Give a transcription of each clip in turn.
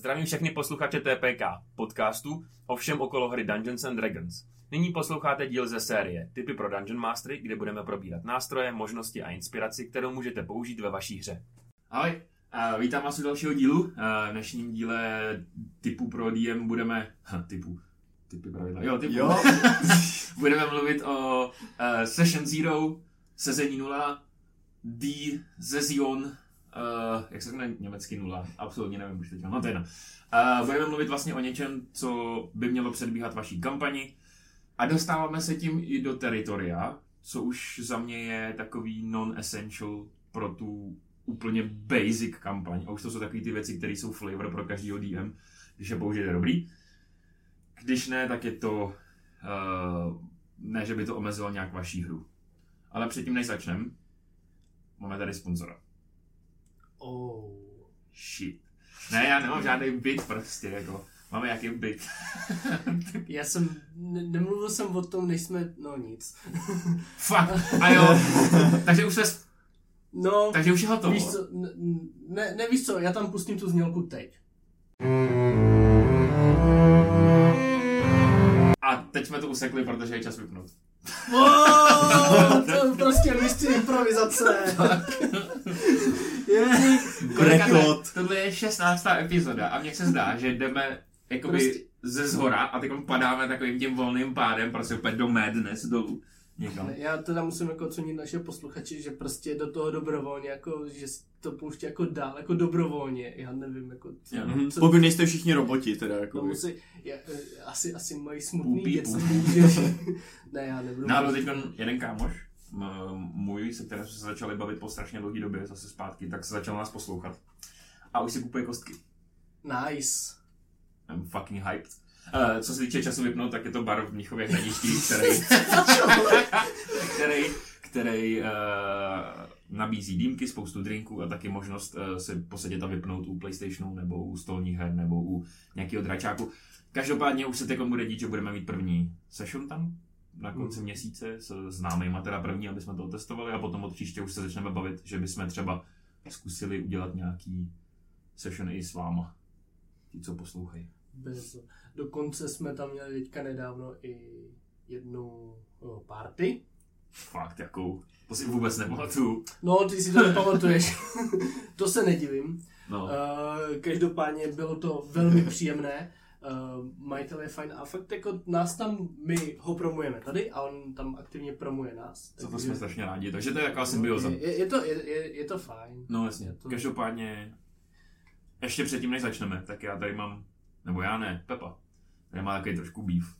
Zdravím všechny posluchače TPK, podcastu o všem okolo hry Dungeons and Dragons. Nyní posloucháte díl ze série Typy pro Dungeon Mastery, kde budeme probírat nástroje, možnosti a inspiraci, kterou můžete použít ve vaší hře. Ahoj, a vítám vás u dalšího dílu. A v dnešním díle typu pro DM budeme... Ha, typu. Typy pravidla. Jo, typu. Jo. budeme mluvit o uh, Session Zero, sezení 0, D ze Zion, uh, jak se jmenuje německý nula, absolutně nevím už teď, no to je jedno. Uh, budeme mluvit vlastně o něčem, co by mělo předbíhat vaší kampani a dostáváme se tím i do teritoria, co už za mě je takový non-essential pro tu úplně basic kampaň. A už to jsou takové ty věci, které jsou flavor pro každýho DM, když je použijete dobrý. Když ne, tak je to, uh, ne, že by to omezilo nějak vaší hru. Ale předtím, než začneme, máme tady sponzora. Oh. Shit. Ne, já nemám žádný byt prostě, jako. Máme jaký byt. Já jsem, ne, nemluvil jsem o tom, než jsme, no nic. Fuck. A jo. Takže už se, No, takže už je hotovo. víš co, ne, ne, nevíš co, já tam pustím tu znělku teď. A teď jsme to usekli, protože je čas vypnout. Oh, to je prostě mistr improvizace. je. Rekord. Tohle je 16. epizoda a mně se zdá, že jdeme jakoby Prostě- ze zhora a teď padáme takovým tím volným pádem prostě úplně do madness dolů. Někam. Já teda musím jako ocenit naše posluchače, že prostě do toho dobrovolně, jako, že to pouští jako dál, jako dobrovolně. Já nevím, jako, co, Jo. Mhm. co Pokud nejste všichni roboti, teda jako. to musí, já, eh, asi, asi mají smutný dětství, že... ne, já nebudu. No ale teď jeden kámoš, můj, se kterým jsme se začali bavit po strašně dlouhé době, zase zpátky, tak se začal nás poslouchat. A už si kupuje kostky. Nice. I'm fucking hyped. Uh, co se týče času vypnout, tak je to bar v Mnichově hradišti, který, který, který uh, nabízí dýmky, spoustu drinků a taky možnost uh, se posadit a vypnout u Playstationu nebo u stolních her nebo u nějakého dračáku. Každopádně už se teď bude dít, že budeme mít první session tam na konci Mhm. měsíce s známejma teda první, aby jsme to otestovali a potom od příště už se začneme bavit, že bychom třeba zkusili udělat nějaký session i s váma. Ti, co poslouchají. Bez... Dokonce jsme tam měli teďka nedávno i jednu o, party. Fakt, jakou? To si vůbec nepamatuju. No, ty si to nepamatuješ. to se nedivím. No. Uh, každopádně bylo to velmi příjemné. Uh, majitel je fajn a fakt jako nás tam, my ho promujeme tady a on tam aktivně promuje nás. Za to jsme strašně rádi, takže to je taková symbioza. Je, je, je, to, je, je, je to fajn. No jasně, To- každopádně, ještě předtím, než začneme, tak já tady mám, nebo já ne, Pepa, tady má takový trošku býv.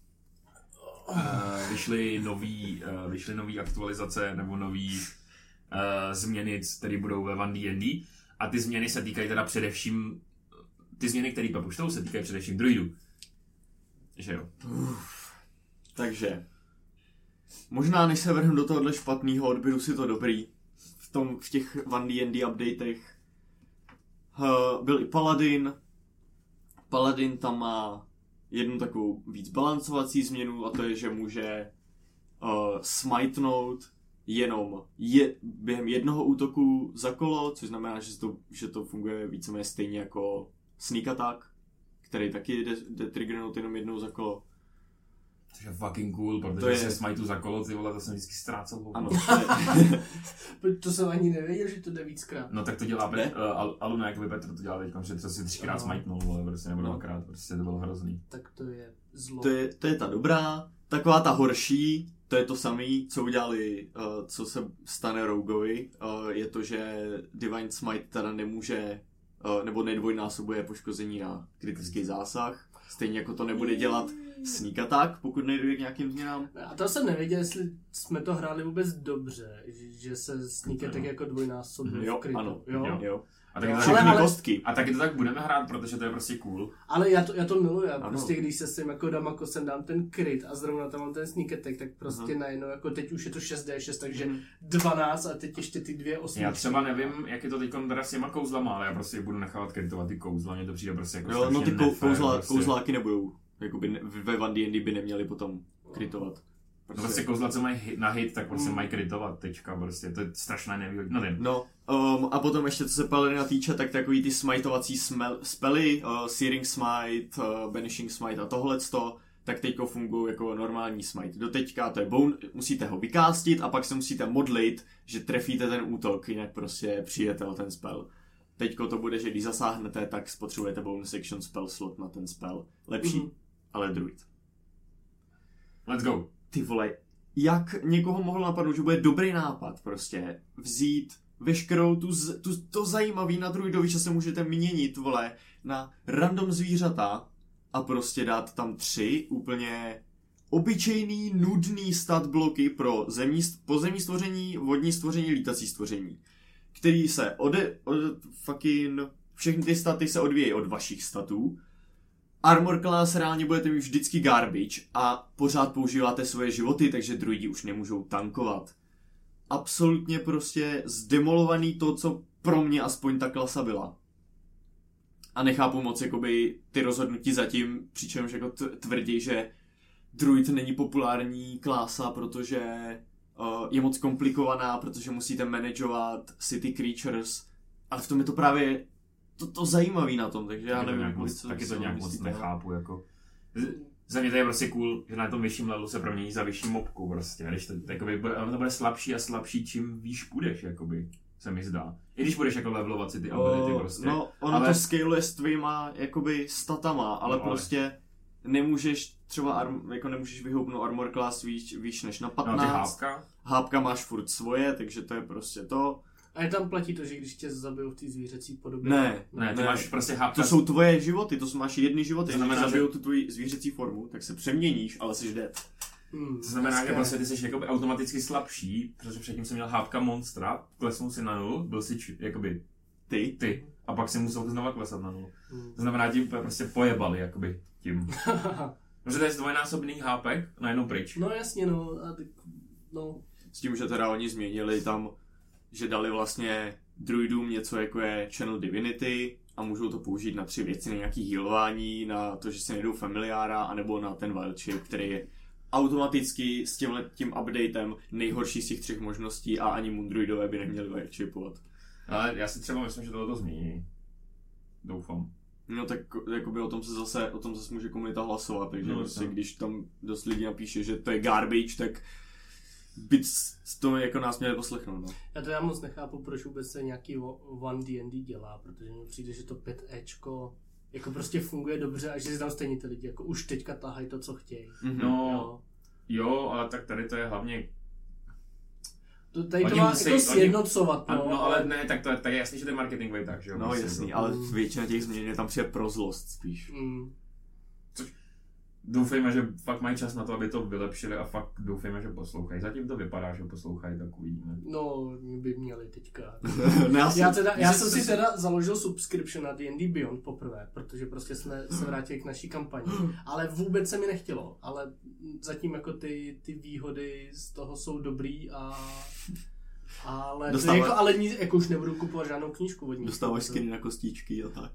Uh, vyšly nový, uh, vyšly nový aktualizace nebo nový uh, změny, které budou ve Van D&D a ty změny se týkají teda především, ty změny, které Pepu štou, se týkají především druidů. Že jo? Takže. Možná než se vrhnu do tohohle špatného, odběru si to dobrý. V, tom, v těch One D&D updatech uh, byl i Paladin. Paladin tam má jednu takovou víc balancovací změnu a to je, že může uh, smajtnout jenom je, během jednoho útoku za kolo, což znamená, že to, že to funguje víceméně stejně jako sneak attack, který taky jde, jde triggernout jenom jednou za kolo. Což je fucking cool, protože To to je- se smajtu za kolo, ty vole, to jsem vždycky ztrácel. Ano, to je, To jsem ani nevěděl, že to jde víckrát. No tak to dělá Ne? Pet, uh, Al, Aluna, jakoby Petr to dělá teď, že to si třikrát No. smajtnul, vole, prostě nebo No. dvakrát, prostě to bylo hrozný. Tak to je zlo. To je, to je ta dobrá. Taková ta horší, to je to samý, co udělali, uh, co se stane Rogovi, uh, je to, že Divine Smite teda nemůže, nebo nedvojnásobuje poškození na kritický zásah. Stejně jako to nebude dělat sneak attack, pokud nejde k nějakým změnám. A to jsem nevěděl, jestli jsme to hráli vůbec dobře, že, se sníke Jo. tak jako dvojnásobně Jo, v krytu. ano, jo? jo. jo. A taky, to, Všechny ale- kostky. a taky to tak budeme hrát, protože to je prostě cool. Ale já to, já to miluji, já Ano. prostě když se s tím jako dám, jako sem dám ten kryt a zrovna tam mám ten sneak attack, tak prostě Aha. najednou, jako teď už je to 6D6, takže Mhm. 12 a teď ještě ty dvě osmičky. Já třeba nevím, jak je to teď teda s těma kouzlama, ale já prostě budu nechávat kreditovat ty kouzla, mně to přijde prostě jako Jo, no ty kou, nefér, kouzla, prostě. kouzláky nebudou, jakoby ne, ve Van D&D by neměli potom krytovat. No prostě kozla, co mají hit, na hit, tak prostě Mm. mají kritovat, tečka, prostě, to je strašné nevýhodné. No, nevím. No, um, a potom ještě co se Paladina týče, tak takový ty smajtovací smel, spely, uh, Searing Smite, uh, Banishing Smite a tohleto, tak teďko fungují jako normální smite. Doteďka to je bone, musíte ho vykástit a pak se musíte modlit, že trefíte ten útok, jinak prostě přijete o ten spell. Teďko to bude, že když zasáhnete, tak spotřebujete bonus action spell slot na ten spell. Lepší, Mhm. ale druid. Let's go. Ty vole, jak někoho mohlo napadnout, že bude dobrý nápad prostě vzít veškerou tu, tu to zajímavý na druidovi, že se můžete měnit, vole, na random zvířata a prostě dát tam tři úplně obyčejný, nudný stat bloky pro zemní, pozemní stvoření, vodní stvoření, lítací stvoření, který se ode, od fucking, všechny ty staty se odvíjejí od vašich statů, Armor class reálně budete mít vždycky garbage a pořád používáte svoje životy, takže druidi už nemůžou tankovat. Absolutně prostě zdemolovaný to, co pro mě aspoň ta klasa byla. A nechápu moc jakoby ty rozhodnutí zatím, přičemž jako tvrdí, že druid není populární klasa, protože uh, je moc komplikovaná, protože musíte manageovat city creatures. Ale v tom je to právě to, to zajímavý na tom, takže já nevím, nějak jako, moc, co taky to nějak moc myslíte. nechápu, jako. Za mě to je prostě cool, že na tom vyšším levelu se promění za vyšší mobku prostě. Když to, jakoby, bude, to bude slabší a slabší, čím výš půjdeš, jakoby, se mi zdá. I když budeš jako levelovat si ty ability prostě. No, ono Ale- to scaluje s tvýma jakoby statama, ale No, ale- prostě nemůžeš třeba arm, jako nemůžeš vyhoupnout armor class výš, výš než na no, 15. ty hápka, Hápka máš furt svoje, takže to je prostě to. A je tam platí to, že když tě zabijou v té zvířecí podobě. Ne, ne, ty Ne. máš prostě hápka. To jsou tvoje životy, to jsou máš jedny životy. To znamená, Když že- zabijou tu tvoji zvířecí formu, tak se přeměníš, ale jsi dead. Hmm, To znamená, že prostě ty jsi jakoby automaticky slabší, protože předtím jsem měl hápka monstra, klesnul si na nulu, byl si č- jakoby Ty? ty, a pak si musel znova klesat na nulu. Hmm. To znamená, tím prostě pojebali, jakoby, tím. Protože to je dvojnásobný hápek, najednou pryč. no jasně, no. A tak, no. S tím, že teda oni změnili tam, že dali vlastně druidům něco jako je Channel Divinity a můžou to použít na tři věci, na nějaký healování, na to, že se nejdou familiára, anebo na ten wild shape, který je automaticky s tímhle tím updatem nejhorší z těch třech možností a ani Mundruidové by neměli wild shapeovat. Ale já si třeba myslím, že tohle to změní. Doufám. No tak jakoby o tom se zase, o tom zase může komunita hlasovat, takže No, no, prostě, tak. když tam dost lidí napíše, že to je garbage, tak by to jako nás měli poslechnout, no. Já to já moc nechápu, proč vůbec se nějaký One D&D dělá, protože mně přijde, že to 5 Ečko jako prostě funguje dobře a že si tam stejně ty lidi jako už teďka tahají to, co chtějí. Mhm. No, Jo. jo, ale tak tady to je hlavně To, tady to Oni má musí- jako oni- sjednocovat, No, no, no, ale ne, tak to je, tak je jasný, že to je marketingový tak, že jo? No jasný, to- ale Mm. většina těch změn je tam přijde pro zlost spíš. Mm. Doufejme, že fakt mají čas na to, aby to vylepšili a fakt doufejme, že poslouchají. Zatím to vypadá, že poslouchají, tak uvidíme. No, by měli teďka. asi, Já, teda, já jsem si- teda založil subscription na D&D Beyond poprvé, protože prostě jsme se vrátili k naší kampani. Ale vůbec se mi nechtělo, ale zatím jako ty, ty výhody z toho jsou dobrý a ale, to Dostáváš- jako, ale nic, jako už nebudu kupovat žádnou knížku od nich. Dostáváš skiny na kostičky a tak.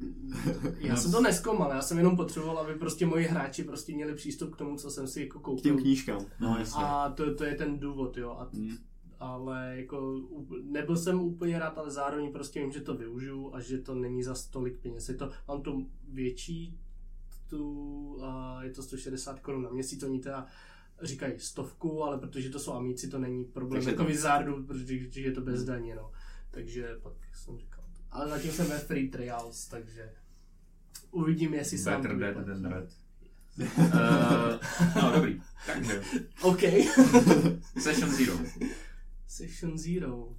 Já jsem to neskoumal, já jsem jenom potřeboval, aby prostě moji hráči prostě měli přístup k tomu, co jsem si jako K koupil. těm knížkám. No jasně. A to, to je ten důvod, jo. A Mm. ale jako nebyl jsem úplně rád, ale zároveň prostě vím, že to využiju a že to není za tolik peněz. Je to, mám tu větší, tu, a je to 160 korun na měsíc, oni teda říkají stovku, ale protože to jsou amíci, to není problém Takže jako to- Wizardu, protože je to bez daně, no. Takže pak jsem říkal. Ale zatím jsem ve free trials, takže uvidím, jestli se Better dead than red. uh, no, dobrý. Takže, OK. Session Zero. Session Zero.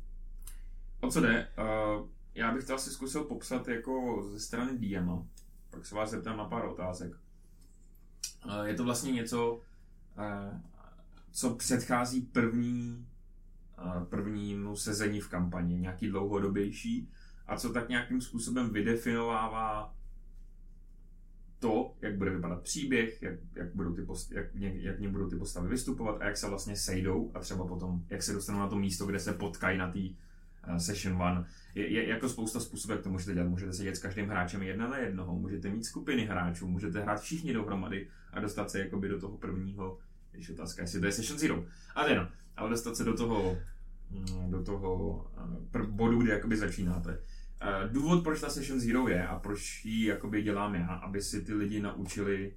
O co jde? Uh, já bych to asi zkusil popsat jako ze strany DM. Pak se vás zeptám na pár otázek. Uh, je to vlastně něco, co předchází první, uh, prvnímu sezení v kampani, nějaký dlouhodobější, a co tak nějakým způsobem vydefinovává to, jak bude vypadat příběh, jak, jak, budou ty post, jak, jak, jak mě budou ty postavy vystupovat a jak se vlastně sejdou a třeba potom, jak se dostanou na to místo, kde se potkají na té uh, session one. Je, je, jako spousta způsobů, jak to můžete dělat. Můžete sedět s každým hráčem jedna na jednoho, můžete mít skupiny hráčů, můžete hrát všichni dohromady a dostat se jakoby do toho prvního Když otázka, jestli to je Session Zero. Ale no, ale dostat se do toho, mm, do toho eh, bodu, kde jakoby začínáte. Eh, Důvod, proč ta Session Zero je a proč ji jakoby dělám já, aby si ty lidi naučili,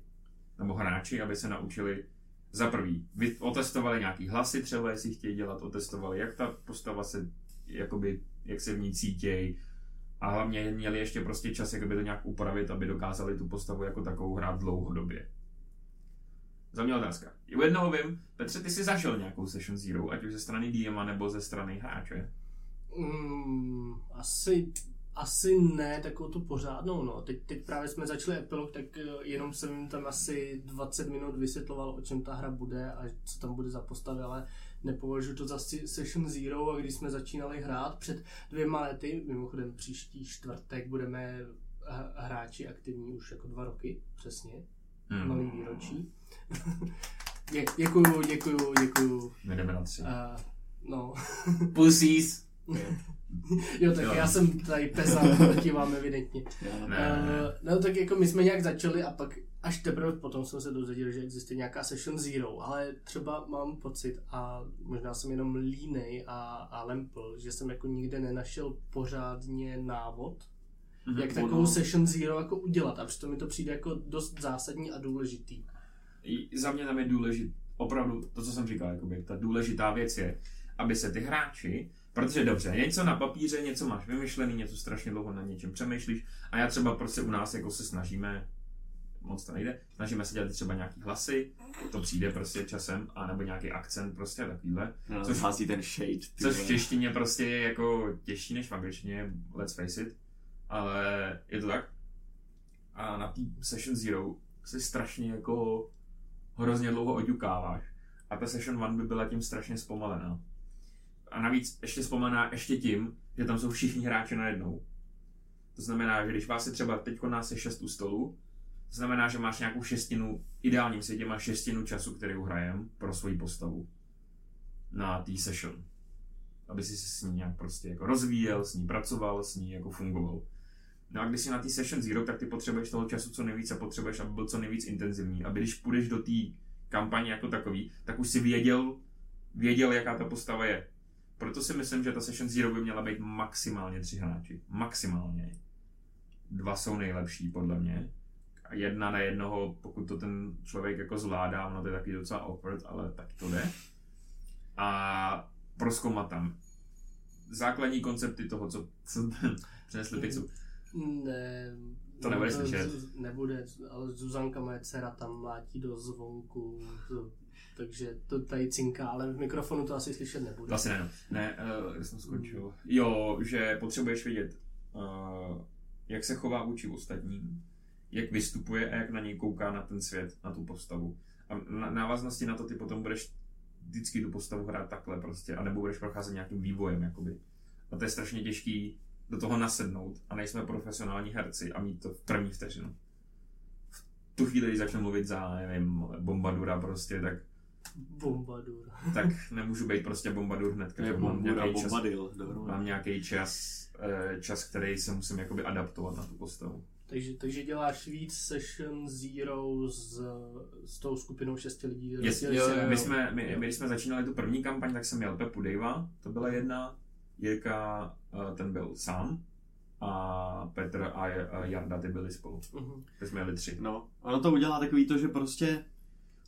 nebo hráči, aby se naučili za prvý, otestovali nějaký hlasy třeba, jestli chtějí dělat, otestovali, jak ta postava se, jakoby, jak se v ní cítějí, a hlavně měli ještě prostě čas, jakoby to nějak upravit, aby dokázali tu postavu jako takovou hrát dlouhodobě. Za mě otázka. U jednoho vím, Petře, ty jsi zažil nějakou Session Zero, ať už ze strany DM nebo ze strany hráče. Mm, asi, asi ne takovou tu pořádnou, no. Teď, teď právě jsme začali epilog, tak eh, jenom jsem jim tam asi 20 minut vysvětloval, o čem ta hra bude a co tam bude za postavy, ale nepovažuji to za si- Session Zero a když jsme začínali hrát před dvěma lety, mimochodem příští čtvrtek budeme hráči aktivní už jako dva roky, přesně, Hmm. malý výročí. Dě, děkuju, děkuju, děkuju. My jdeme na tři. Uh, no. Pussies! Jo, tak Jo. já jsem tady pezant proti vám evidentně. Já Ne. Uh, no tak jako my jsme nějak začali a pak až teprve potom jsem se dozvěděl, že existuje nějaká Session Zero, ale třeba mám pocit a možná jsem jenom línej a, a lempl, že jsem jako nikde nenašel pořádně návod, Mhm. jak ono- takovou Session Zero jako udělat a přitom mi to přijde jako dost zásadní a důležitý. I- Za mě tam je důležité, opravdu to, co jsem říkal, jakoby, ta důležitá věc je, aby se ty hráči, protože dobře, něco na papíře, něco máš vymyšlený, něco strašně dlouho na něčem přemýšlíš a já třeba prostě u nás jako se snažíme, moc to nejde, snažíme se dělat třeba nějaký hlasy, to přijde prostě časem, anebo nějaký akcent prostě takovýhle, Na Což- hází ten shade. což v češtině prostě je jako těžší než v angličtině, let's face it, ale je to tak. A na té Session Zero si strašně jako hrozně dlouho oďukáváš. A ta Session 1 by byla tím strašně zpomalená. A navíc ještě zpomalená ještě tím, že tam jsou všichni hráči najednou. To znamená, že když vás je třeba teď nás je 6 u stolu, to znamená, že máš nějakou šestinu, ideálním světě máš šestinu času, který hrajem pro svoji postavu na té session. Aby si se s ní nějak prostě jako rozvíjel, s ní pracoval, s ní jako fungoval. No a když jsi na té session zero, tak ty potřebuješ toho času co nejvíc a potřebuješ, aby byl co nejvíc intenzivní. Aby když půjdeš do té kampaně jako takový, tak už si věděl, věděl, jaká ta postava je. Proto si myslím, že ta session zero by měla být maximálně tři hráči. Maximálně. Dva jsou nejlepší, podle mě. A jedna na jednoho, pokud to ten člověk jako zvládá, ono to je taky docela awkward, ale tak to jde. A proskoumat tam základní koncepty toho, co, co přinesli pizzu. Ne, To nebudeš slyšet. Nebude, ale Zuzanka moje dcera tam mlátí do zvonku, to- takže to tady cinká, ale v mikrofonu to asi slyšet nebude. Asi ne, no. ne, uh, kde jsem skončil. Jo, že potřebuješ vědět, uh, jak se chová vůči ostatním, jak vystupuje a jak na něj kouká na ten svět, na tu postavu. A na návaznosti na to ty potom budeš vždycky tu postavu hrát takhle prostě, anebo budeš procházet nějakým vývojem, jakoby. A to je strašně těžký do toho nasednout a nejsme profesionální herci a mít to v první vteřinu. V tu chvíli, když začnu mluvit za, nevím, bombadura prostě, tak, Bombadur. tak nemůžu být prostě bombadur hned, To je mám bombura, nějaký čas, bombadil. mám nějaký čas, eh, čas, který se musím jakoby adaptovat na tu postavu. Takže, takže děláš víc session zero s, s tou skupinou šesti lidí. Yes, jo, si jo, na- My jsme, my, my, když jsme začínali tu první kampaň, tak jsem měl Pepu Dejva, to byla jedna, Jirka, eh, ten byl sám, a Petr a Jarda, ty byli spolu. Mhm. Ty jsme jeli tři. No, ono to udělá takový to, že prostě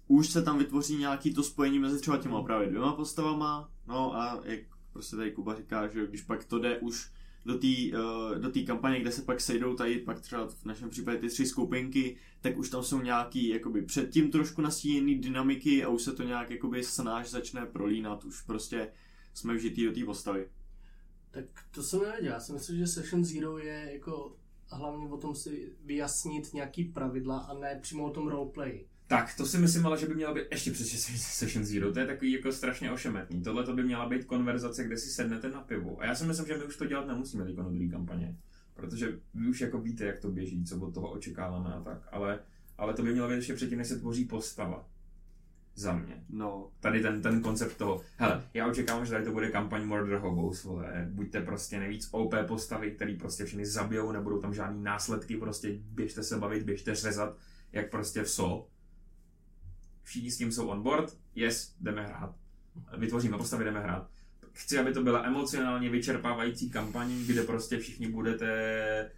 už se tam vytvoří nějaký to spojení mezi třeba těma právě dvěma postavama, no a jak prostě tady Kuba říká, že když pak to jde už do té uh, do té kampaně, kde se pak sejdou tady pak třeba v našem případě ty tři skupinky, tak už tam jsou nějaký jakoby předtím trošku nastíněný dynamiky a už se to nějak jakoby snáš začne prolínat, už prostě jsme vžitý do té postavy. Tak to jsem nevěděl. Já si myslím, že Session Zero je jako hlavně o tom si vyjasnit nějaký pravidla a ne přímo o tom roleplay. Tak, to si myslím ale, že by měla být ještě před Session Zero, to je takový jako strašně ošemetný. Tohle to by měla být konverzace, kde si sednete na pivu. A já si myslím, že my už to dělat nemusíme teď do druhé kampaně. Protože vy už jako víte, jak to běží, co od toho očekáváme a tak. Ale, ale to by mělo být ještě předtím, než se tvoří postava. Za mě. No, Tady ten, ten koncept toho, hele, já očekávám, že tady to bude kampaň Murder Hobos, vole, buďte prostě nejvíc OP postavy, který prostě všechny zabijou, nebudou tam žádný následky, prostě běžte se bavit, běžte řezat, jak prostě v so. všichni s tím jsou on board, yes, jdeme hrát. Vytvoříme postavy, jdeme hrát. Chci, aby to byla emocionálně vyčerpávající kampaň, kde prostě všichni budete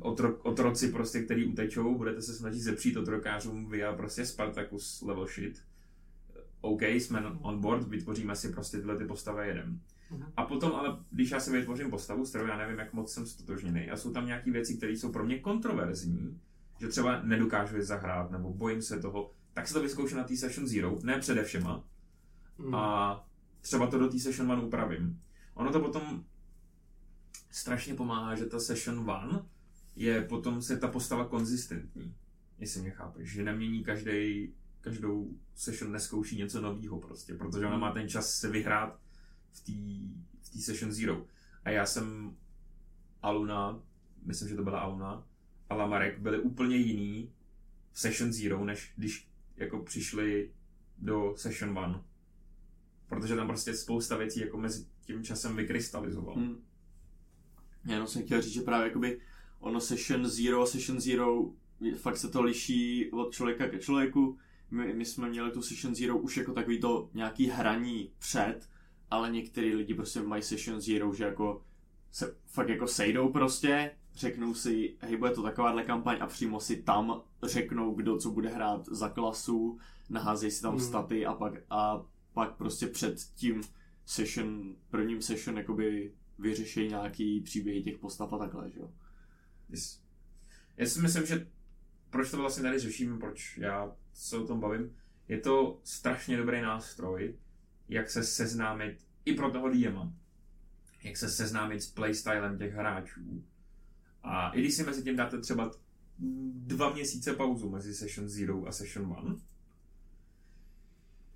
otro, otroci prostě, který utečou, budete se snažit zepřít otrokářům via prostě Spartacus level shit. OK, jsme on board, vytvoříme si prostě tyhle ty postavy jedem. Mhm. A potom ale, když já si vytvořím postavu, s kterou já nevím, jak moc jsem stotožněný, a jsou tam nějaké věci, které jsou pro mě kontroverzní, že třeba nedokážu je zahrát, nebo bojím se toho, tak se to vyzkouším na té Session Zero, ne přede všema, Mm. a třeba to do té Session One upravím. Ono to potom strašně pomáhá, že ta Session One je potom se ta postava konzistentní, jestli mě chápeš, že nemění každý, každou session neskouší něco nového prostě, protože ona má ten čas se vyhrát v té v té Session Zero. A já jsem Aluna, myslím, že to byla Aluna, a Lamarek byli úplně jiný v Session Zero, než když jako přišli do Session One. Protože tam prostě spousta věcí jako mezi tím časem vykrystalizovalo. Hmm. Já jenom jsem chtěl říct, že právě jakoby ono Session Zero a Session Zero, fakt se to liší od člověka ke člověku. My, my jsme měli tu Session Zero už jako takový to nějaký hraní před, ale některý lidi prostě mají Session Zero, že jako se fakt jako sejdou prostě, řeknou si, hej, bude to takováhle kampaň a přímo si tam řeknou, kdo co bude hrát za klasu, naházejí si tam Mm. staty a pak, a pak prostě před tím session, prvním session jakoby vyřeší nějaký příběhy těch postav a takhle, že jo. Já si myslím, že proč to vlastně tady řešíme, proč já se o tom bavím, je to strašně dobrý nástroj, jak se seznámit i pro toho DMa, jak se seznámit s playstylem těch hráčů. A i když si mezi tím dáte třeba dva měsíce pauzu mezi Session Zero a Session One,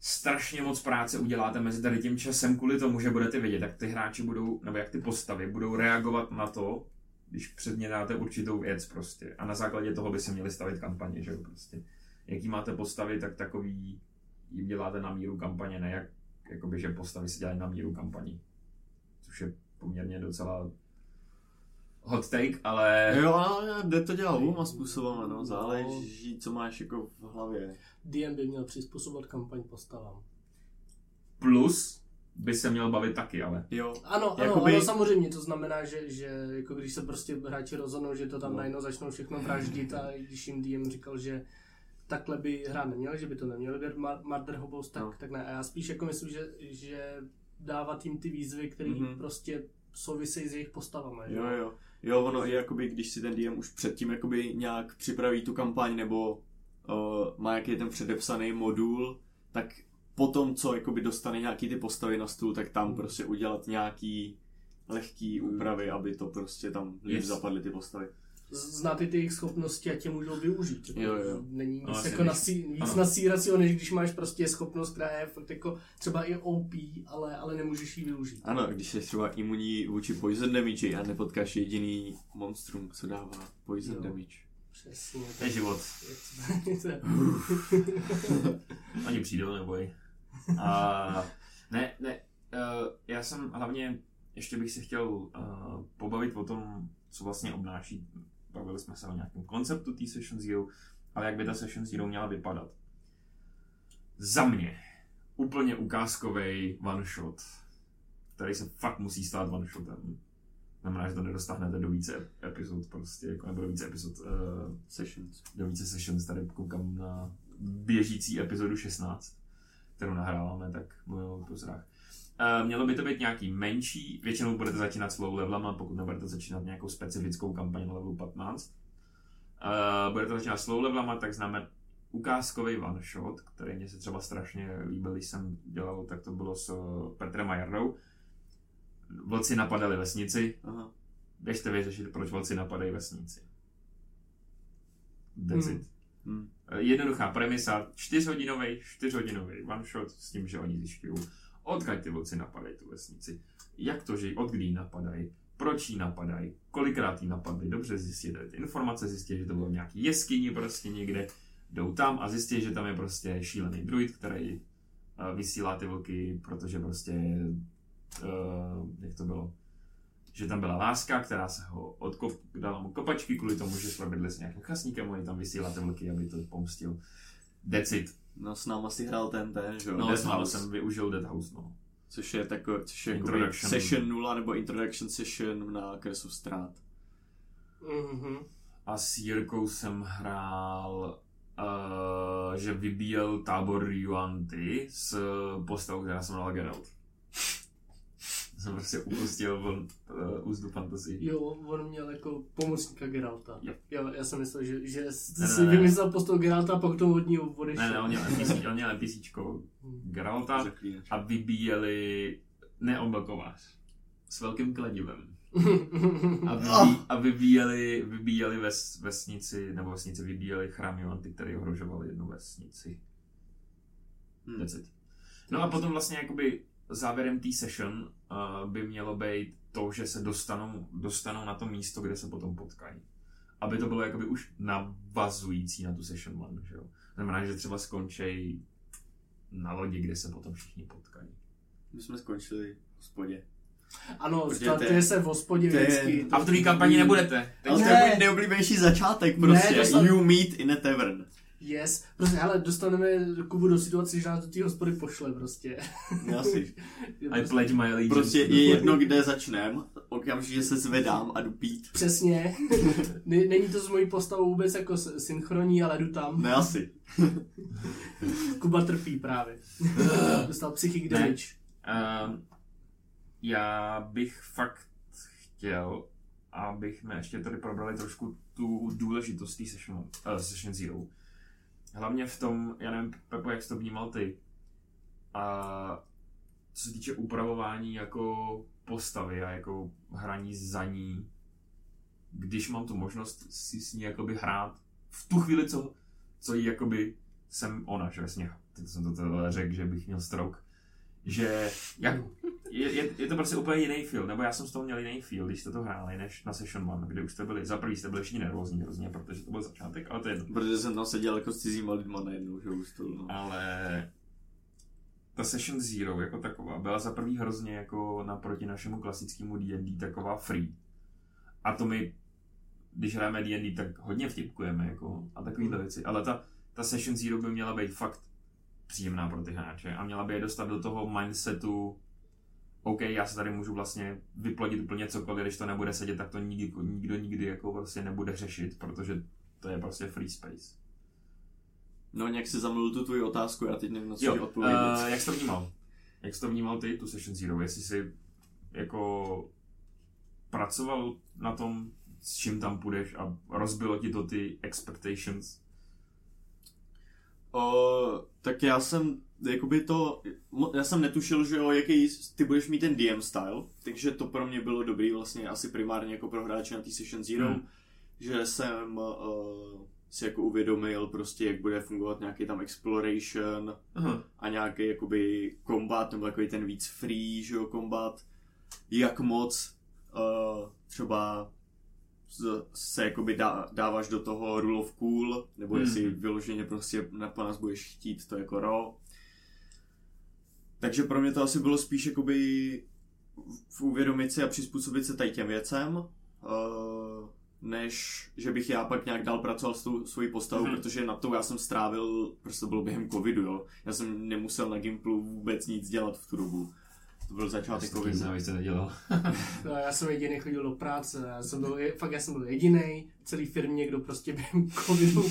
strašně moc práce uděláte mezi tady tím časem kvůli tomu, že budete vědět, jak ty hráči budou, nebo jak ty postavy budou reagovat na to, když před ně dáte určitou věc prostě. A na základě toho by se měli stavit kampaně, že jo, prostě. Jaký máte postavy, tak takový jim děláte na míru kampaně, ne jak, jakoby, že postavy se dělají na míru kampaní. Což je poměrně docela hot take, ale Jo, ale jde to dělat oboma způsobama, no, záleží, co máš jako v hlavě. DM by měl přizpůsobovat kampaň postavám. plus by se měl bavit taky, ale Jo, Ano, ano, Jakoby- ano, samozřejmě, to znamená, že, že jako když se prostě hráči rozhodnou, že to tam No. najednou začnou všechno vraždit a když jim DM říkal, že takhle by hrát neměli, že by to neměli být Murder Hobos, tak, No. tak ne. A já spíš jako myslím, že, že dávat jim ty výzvy, které Mhm. prostě souvisejí s jejich postavami. že? jo, jo. Jo, ono i jakoby, když si ten DM už předtím jakoby nějak připraví tu kampaň nebo uh, má jaký ten předepsaný modul, tak potom, co jakoby dostane nějaký ty postavy na stůl, tak tam Hmm. prostě udělat nějaký lehký úpravy, aby to prostě tam líp Yes. zapadly ty postavy. Znát ty jejich schopnosti a tě můžou využít. Jako Jo, jo. Není nic No, asi jako víc. nasí, víc ano. nasíracího, než když máš prostě schopnost, která je fakt jako třeba i OP, ale, ale nemůžeš ji využít. Ano, když jsi třeba imunní vůči poison damage a nepotkáš jediný monstrum, co dává poison Jo. damage. Přesně. to je život. Oni přijdou, neboj. A ne, ne, uh, já jsem hlavně, ještě bych se chtěl uh, pobavit o tom, co vlastně obnáší. Bavili jsme se o nějakém konceptu té Session Zero, ale jak by ta Session Zero měla vypadat. Za mě úplně ukázkový one shot, který se fakt musí stát one shotem. Znamená, že to nedostáhnete do více epizod prostě, jako nebo do více epizod uh, Sessions. do více sessions, tady koukám na běžící epizodu 16, kterou nahráváme, tak mluvím o. Uh, mělo by to být nějaký menší, většinou budete začínat s low levelama, pokud nebudete začínat nějakou specifickou kampaň na levelu 15. Uh, budete začínat s low levelama, tak známe ukázkový one shot, který mě se třeba strašně líbil, když jsem dělal, tak to bylo s uh, Petrem a Jardou. Vlci napadali vesnici, Aha. běžte vyřešit, proč vlci napadají vesnici. That's Hmm. it. Hm. Eh, Jednoduchá premisa, čtyřhodinový, čtyřhodinový one shot s tím, že oni zjišťují, odkud ty vlci napadají tu vesnici, jak to, že od kdy napadají, proč ji napadají, kolikrát ji napadli, dobře tady ty informace, zjistit, že to bylo nějaký jeskyni prostě někde, jdou tam a zjistí, že tam je prostě šílený druid, který uh, vysílá ty vlky, protože prostě, uh, jak to bylo, že tam byla láska, která se ho odkop, dala mu kopačky kvůli tomu, že šla bydli s nějakým chasníkem, oni tam vysílá ty vlky, aby to pomstil. That's it. No s náma si hrál ten ten, že jo? No, Death s náma House. jsem využil Dead House, no. Což je takový, což je jakoby Introduction. session 0 nebo introduction session na of Strahd. Mhm. A s Jirkou jsem hrál, uh, že vybíjel tábor Yuanti s postavou, která se jmenovala Geralt. Jsem prostě upustil von uh, úzdu fantasy. Jo, on měl jako pomocníka Geralta. Jo. jo já jsem myslel, že, že jsi Ne, ne, si ne. vymyslel postavu Geralta a pak to od ní odešel. Ne, ne, on měl NPC, on měl NPCčko Geralta Zaklínač. a vybíjeli neoblkovář s velkým kladivem. A, vybí, a vybíjeli, vybíjeli ves, vesnici, nebo vesnici vybíjeli chrám Joanty, který ohrožoval jednu vesnici. Hmm. No a potom vlastně jakoby závěrem té session uh, by mělo být to, že se dostanou, dostanou na to místo, kde se potom potkají. Aby to bylo jakoby už navazující na tu session one, že jo. Znamená, že třeba skončí na lodi, kde se potom všichni potkají. My jsme skončili v hospodě. ano, startuje to je- se v hospodě vždycky. A v druhé kampani nebudete. Ale to Ne. je můj nejoblíbenější začátek prostě. Ne, dostal- You meet in a tavern. Yes, prostě hele, dostaneme Kubu do situace, že nás do té hospody pošle prostě. Asi. I pledge my allegiance. Prostě je jedno, kde začnem, okamžitě se zvedám a jdu pít. Přesně. Není to s mojí postavou vůbec jako synchronní, ale jdu tam. Ne asi. Kuba trpí právě. Dostal psychic damage. Uh, já bych fakt chtěl, abych jsme ještě tady probrali trošku tu důležitost té session, uh, session Zero. Hlavně v tom, já nevím, Pepo, jak jsi to vnímal ty. A co se týče upravování jako postavy a jako hraní za ní, když mám tu možnost si s ní jakoby hrát v tu chvíli, co, co jí jakoby jsem ona, že vlastně, teď jsem to řekl, že bych měl stroke, že jak, je, je, je, to prostě úplně jiný feel, nebo já jsem z toho měl jiný feel, když jste to hráli, než na Session One, kde už jste byli, za prvý jste byli všichni nervózní hrozně, protože to byl začátek, ale to je jedno. Protože jsem tam seděl jako s cizíma lidma najednou, že u stolu. No. Ale ta Session Zero jako taková byla za prvý hrozně jako naproti našemu klasickému D&D taková free. A to my, když hrajeme D&D, tak hodně vtipkujeme jako, a takovýhle věci. Ale ta, ta Session Zero by měla být fakt příjemná pro ty hráče a měla by je dostat do toho mindsetu OK, já se tady můžu vlastně vyplodit úplně cokoliv, když to nebude sedět, tak to nikdy, nikdo nikdy jako prostě nebude řešit, protože to je prostě free space. no nějak si zamluvil tu tvoji otázku, já teď nevím, co Jo, odpovědět. uh, jak jsi to vnímal? Jak jsi to vnímal ty, tu Session Zero? Jestli jsi jako pracoval na tom, s čím tam půjdeš a rozbilo ti to ty expectations? O, tak já jsem, jakoby to, já jsem netušil, že jo, jaký ty budeš mít ten DM style, takže to pro mě bylo dobrý vlastně asi primárně jako pro hráče na té Session Zero, Hmm. že jsem uh, si jako uvědomil prostě, jak bude fungovat nějaký tam exploration Aha. a nějaký jakoby combat, nebo takový ten víc free, že jo, combat, jak moc uh, třeba se jakoby dá, dáváš do toho rule of cool, nebo Mhm. jestli vyloženě prostě na po nás budeš chtít to jako raw. Takže pro mě to asi bylo spíš jakoby v uvědomit si a přizpůsobit se tady těm věcem, uh, než že bych já pak nějak dál pracoval s tou svojí postavou, Mhm. protože na to já jsem strávil, prostě to bylo během covidu, jo. Já jsem nemusel na Gimplu vůbec nic dělat v tu dobu. To byl začátek covidu. jsem, jste nedělal. No, já jsem jediný chodil do práce, já jsem byl, fakt já jsem byl jediný v celé firmě, kdo prostě během covidu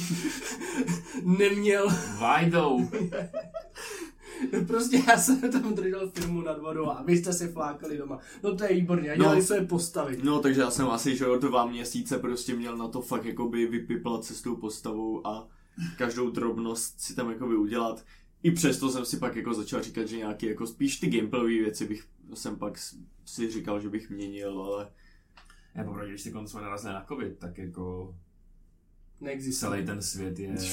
neměl, Vajdou! prostě já jsem tam držel firmu nad vodou a vy jste si flákali doma. No to je výborně, a dělali No. své postavy. No, takže já jsem asi, že dva měsíce prostě měl na to fakt jakoby vypiplat se s tou postavou a každou drobnost si tam jakoby udělat. I přesto jsem si pak jako začal říkat, že nějaký jako spíš ty gameplayové věci bych jsem pak si říkal, že bych měnil, ale Já popravdě, když ty konce narazili na covid, tak jako Neexistuje. celý ten svět je...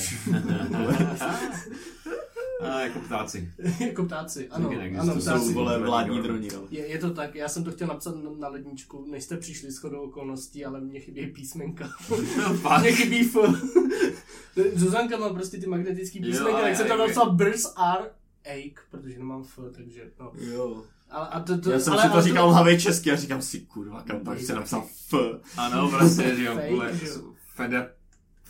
a jako ptáci. jako ptáci, ano, ano, to ptáci. jsou vole vládní droni, no. Je, je to tak, já jsem to chtěl napsat na, na ledničku, než jste přišli shodou okolností, ale mně chybí písmenka. Mně chybí F. Zuzanka má prostě ty magnetický Jo, písmenka, ale tak jsem tam jak- napsal Birds are ache, protože nemám F, takže no. Jo. Ale, a to, to, Já jsem ale, si to ale říkal v hlavě česky a říkám si, kurva, kam tam se napsal F. Ano, prostě, že jo, Fake, vole,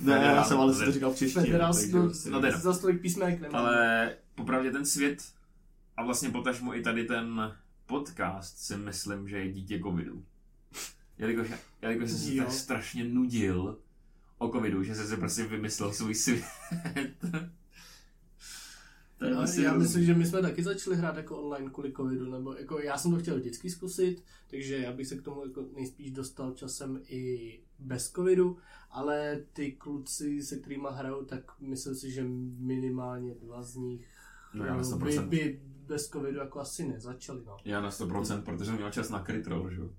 Ne, já jsem ale si to říkal v češtině. Federal, takže no, prostě- no to je za stolik písmenek nemá. Ale popravdě ten svět a vlastně potažmo i tady ten podcast si myslím, že je dítě covidu. Jelikož, jelikož jsem se tak strašně nudil o covidu, že jsem si prostě vymyslel svůj svět. To je Já, asi já myslím, že my jsme taky začali hrát jako online kvůli covidu, nebo jako já jsem to chtěl vždycky zkusit, takže já bych se k tomu jako nejspíš dostal časem i bez covidu, ale ty kluci, se kterými hraju, tak myslím si, že minimálně dva z nich No já na eh, by, 100%. by bez covidu jako asi nezačali, no. Já na 100%, protože jsem měl čas na Critrol, že jo.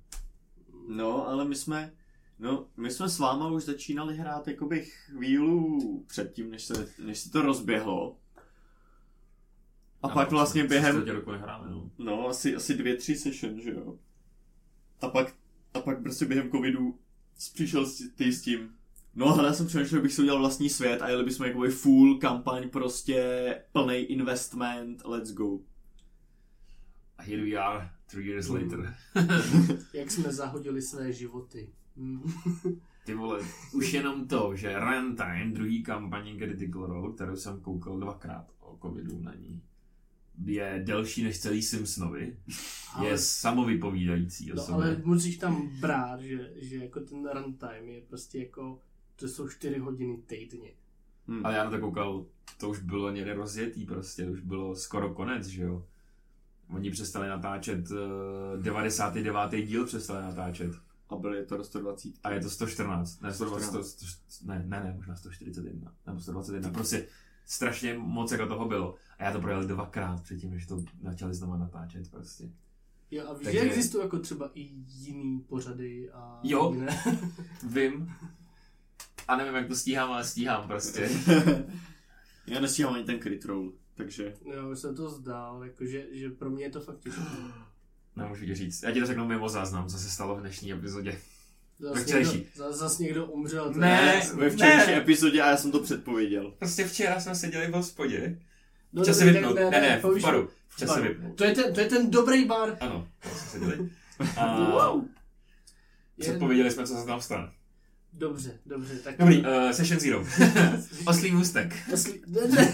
No, ale my jsme, no, my jsme s váma už začínali hrát jakoby chvíli předtím, než se, než se to rozběhlo. A Já pak vlastně během, roku nehráme, no. no, asi, asi dvě, tři session, že jo. A pak, a pak prostě během covidu přišel s- ty s tím, no ale já jsem přemýšlel, že bych si udělal vlastní svět a jeli bychom jakoby full kampaň, prostě plný investment, let's go. A here we are, three years Mm. later. Jak jsme zahodili své životy. Mm. Ty vole, už jenom to, že Runtime, druhý kampaní Critical Role, kterou jsem koukal dvakrát o covidu na ní, je delší než celý Simpsonovi, Ale- je samovypovídající o No, sobě. ale musíš tam brát, že, že jako ten runtime je prostě jako, to jsou 4 hodiny týdně. Hm. Ale já na to koukal, to už bylo někde rozjetý prostě, už bylo skoro konec, že jo. Oni přestali natáčet, eh, 99. díl přestali natáčet. A byl je to do 120. A je to 114, ne, 120, 114. 100, ne, ne, ne, možná 141, nebo 121, prostě strašně moc jako toho bylo. A já to projel dvakrát předtím, než to začali znova natáčet prostě. Jo, a víš, Takže- že existují jako třeba i jiný pořady a Jo. jiné. Vím. A nevím, jak to stíhám, ale stíhám prostě. Já nestíhám ani ten crit roll, takže... Jo, už jsem to zdál, jakože, že pro mě je to fakt těžké. Nemůžu ti říct. Já ti to řeknu mimo záznam, co se stalo v dnešní epizodě. Zas včerejší. někdo, zas, zas někdo umřel. Ne. je- Ve včerejší Ne. epizodě a já jsem to předpověděl. Prostě včera jsme seděli v hospodě. No, V čase vypnout. tak Ne, ne, v baru. V čase baru. vypnout. To je, ten, to je ten dobrý bar. Ano, jsme seděli. A Wow. Předpověděli jsme, co se tam stane. dobře, dobře. Tak Dobrý, uh, Session Zero. Oslý můstek. Jestli, ne, ne,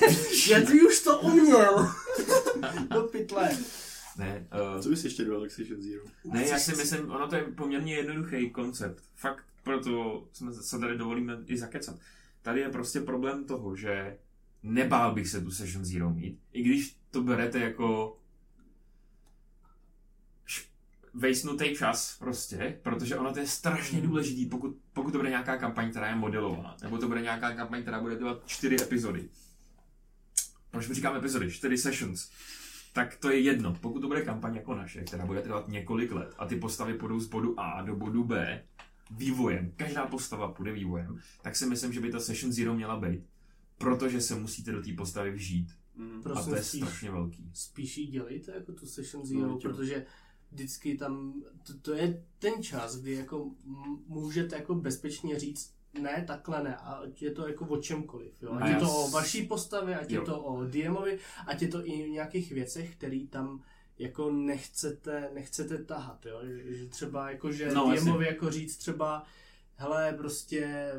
já ty už to uměl. Do pytle. Ne, uh, Co bys ještě dodal k Session Zero? ne, já si myslím, ono to je poměrně jednoduchý koncept. Fakt proto jsme se tady dovolíme i zakecat. Tady je prostě problém toho, že nebál bych se tu Session Zero mít, i když to berete jako š- vejsnutý čas prostě, protože ono to je strašně důležitý, pokud, pokud to bude nějaká kampaň, která je modelová, nebo to bude nějaká kampaň, která bude dělat čtyři epizody. Proč říkám epizody? Čtyři sessions. Tak to je jedno. Pokud to bude kampaň jako naše, která bude trvat několik let a ty postavy půjdou z bodu A do bodu B vývojem, každá postava půjde vývojem, tak si myslím, že by ta Session Zero měla být. Protože se musíte do té postavy vžít. Mm. A to je spíš, strašně velký. spíš jí dělejte jako tu Session No, Zero, tě- protože vždycky tam, to, to je ten čas, kdy jako můžete jako bezpečně říct, ne, takhle ne, a ať je to jako o čemkoliv, jo. A Ať je to o vaší postavě, ať Jo. je to o DMovi, ať je to i o nějakých věcech, který tam jako nechcete, nechcete tahat, jo. Že, třeba jako, že No. DMovi jako říct třeba, hele, prostě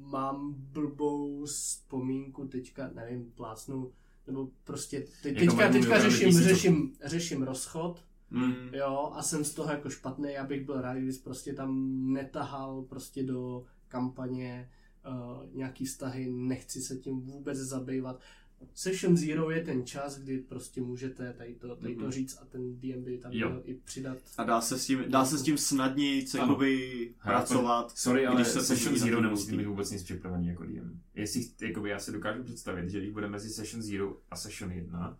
mám blbou vzpomínku, teďka, nevím, plácnu, nebo prostě te, Jako teďka, mají teďka řeším, tisícovku. řeším, řeším rozchod, Mm. jo, a jsem z toho jako špatný, já bych byl rád, kdybys prostě tam netahal prostě do kampaně uh, nějaký vztahy, nechci se tím vůbec zabývat. Session Zero je ten čas, kdy prostě můžete tady to, tady to Mhm. říct a ten DM by tam Jo. měl i přidat. A dá se s tím, dá se s tím snadněji jakoby pracovat. Sorry, ale Když se Session Zero nemusíte multi. mít vůbec nic připravený jako DM. Jestli, jakoby já si dokážu představit, že když bude mezi Session Zero a Session 1,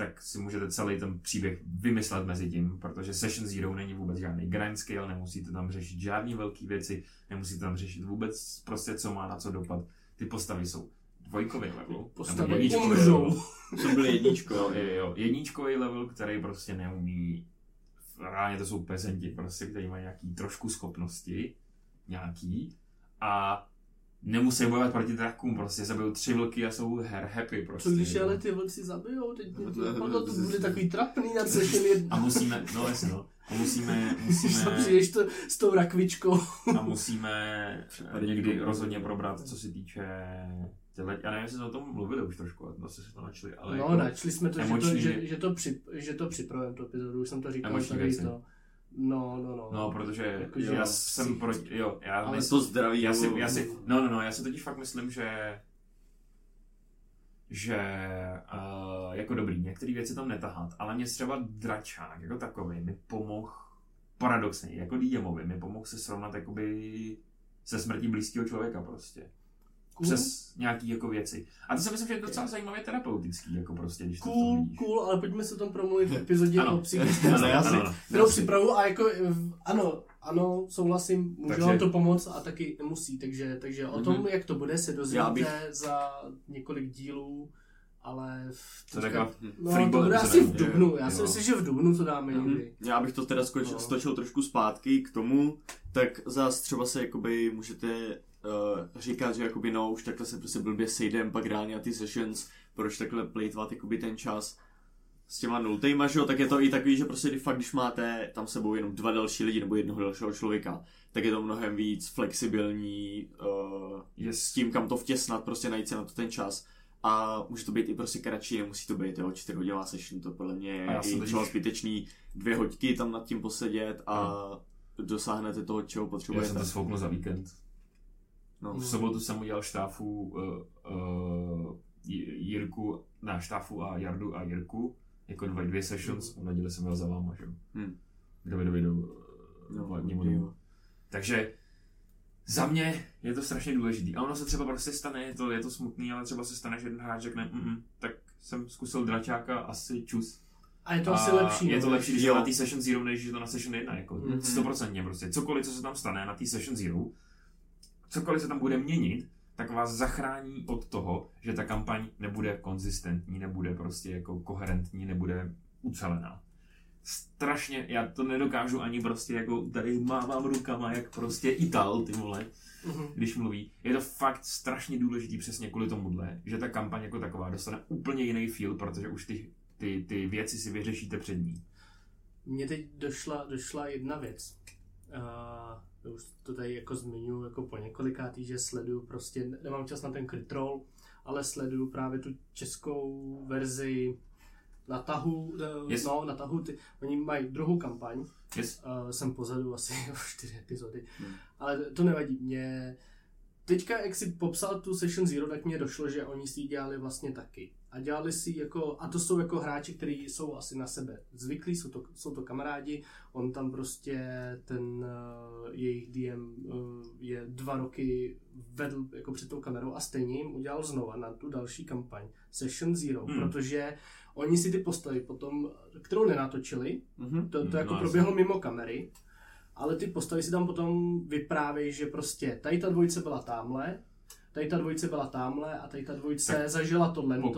tak si můžete celý ten příběh vymyslet mezi tím, protože Session Zero není vůbec žádný grand scale, nemusíte tam řešit žádné velké věci, nemusíte tam řešit vůbec prostě, co má na co dopad. Ty postavy jsou dvojkový level. Postavy jedničkový umřou. level. Jsem byl jedničko. Jo, jo, jo. Jedničkový level, který prostě neumí, reálně to jsou pezenti, prostě, kteří mají nějaký trošku schopnosti, nějaký, a nemusí bojovat proti drakům, prostě zabijou tři vlky a jsou her happy prostě. Co když ale ty vlci zabijou, teď mě to No, napadlo, to to- bude takový trapný na Session 1. A musíme, no jasně, no. A musíme, musíme, přijdeš to, s tou rakvičkou. a musíme Případně někdy rozhodně probrat, co se týče těhle, já nevím, jestli jsme o tom mluvili už trošku, ale zase se to načli, ale No, jako, načli jsme to, že to, emoční- že, že to, při, že to připravujeme, tu epizodu, už jsem to říkal Emoční tady věci. to. No, no, no. no, protože Jakože já jo, jsem psych- proti, jo, já, Ale Ale mysl, to zdraví. já si, já si, no, no, no, já si totiž fakt myslím, že že uh, jako dobrý, některé věci tam netahat, ale mě třeba dračák jako takový mi pomohl paradoxně, jako DMovi, mi pomohl se srovnat jakoby se smrtí blízkého člověka prostě. Cool, Přes nějaký jako věci. A to si myslím, že je docela zajímavě terapeutický, jako prostě, když to cool, vidíš. cool, ale pojďme se o tom promluvit v epizodě Ano. o psychické ano. kterou připravu a jako ano, ano, souhlasím, může Takže- vám to pomoct a taky nemusí, takže, takže o tom, Mhm. jak to bude, se dozvíte bych- za několik dílů, ale v, To je taková no, free to bude asi v dubnu, já jo. si myslím, že v dubnu to dáme Mhm. někdy. Já bych to teda skoč, No. stočil trošku zpátky k tomu, tak zás třeba se jakoby můžete uh, říkat, že jakoby no, už takhle se prostě blbě sejdem, pak reálně na ty sessions, proč takhle plejtvat jakoby ten čas s těma nultejma, že jo, tak je to i takový, že prostě fakt, když máte tam sebou jenom dva další lidi nebo jednoho dalšího člověka, tak je to mnohem víc flexibilní uh, Yes. s tím, kam to vtěsnat, prostě najít si na to ten čas. A může to být i prostě kratší, nemusí to být jo, 4 hodinová session, to podle mě A je i třeba zbytečný dvě hoďky tam nad tím posedět a dosáhnete toho, čeho Já jsem potřebujete. to svouknul za víkend. No. V sobotu jsem udělal štáfu uh, uh, Jirku, ne, štáfu a Jardu a Jirku, jako dva, dvě sessions, v neděli jsem byl za váma, že jo. Hmm. K Davidovi No, no, no, jo. Takže za mě je to strašně důležitý. A ono se třeba prostě stane, je to, je to smutný, ale třeba se stane, že jeden hráč řekne, mm tak jsem zkusil dračáka, asi čus. A je to a asi lepší. Je no. to lepší, když je na té session zero, než je to na session 1, jako Mhm. stoprocentně prostě. Cokoliv, co se tam stane na té session zero, cokoliv se tam bude měnit, tak vás zachrání od toho, že ta kampaň nebude konzistentní, nebude prostě jako koherentní, nebude ucelená. Strašně, já to nedokážu ani prostě jako tady mávám rukama, jak prostě Ital, ty vole, Mhm. když mluví. Je to fakt strašně důležitý přesně kvůli tomuhle, že ta kampaň jako taková dostane úplně jiný feel, protože už ty, ty, ty věci si vyřešíte před ní. Mně teď došla, došla jedna věc. Uh, už to tady jako zmiňuji jako po několikátý, že sleduju prostě, nemám čas na ten crit roll, ale sleduju právě tu českou verzi na tahu, uh, Yes. no, na tahu, ty, oni mají druhou kampaň, Yes. uh, jsem pozadu asi o čtyři epizody, Hmm. ale to nevadí, mě Teďka, jak si popsal tu Session Zero, tak mě došlo, že oni si ji dělali vlastně taky. A dělali si jako, a to jsou jako hráči, kteří jsou asi na sebe zvyklí, jsou to, jsou to kamarádi, on tam prostě ten uh, jejich DM uh, je dva roky vedl jako před tou kamerou a stejně jim udělal znova na tu další kampaň Session Zero, Hmm. protože oni si ty postavy potom, kterou nenatočili, Mhm. to, to jako no, proběhlo mimo kamery, ale ty postavy si tam potom vyprávějí, že prostě tady ta dvojice byla tamhle, tady ta dvojice byla tamhle a tady ta dvojice Tak zažila tohle pokud-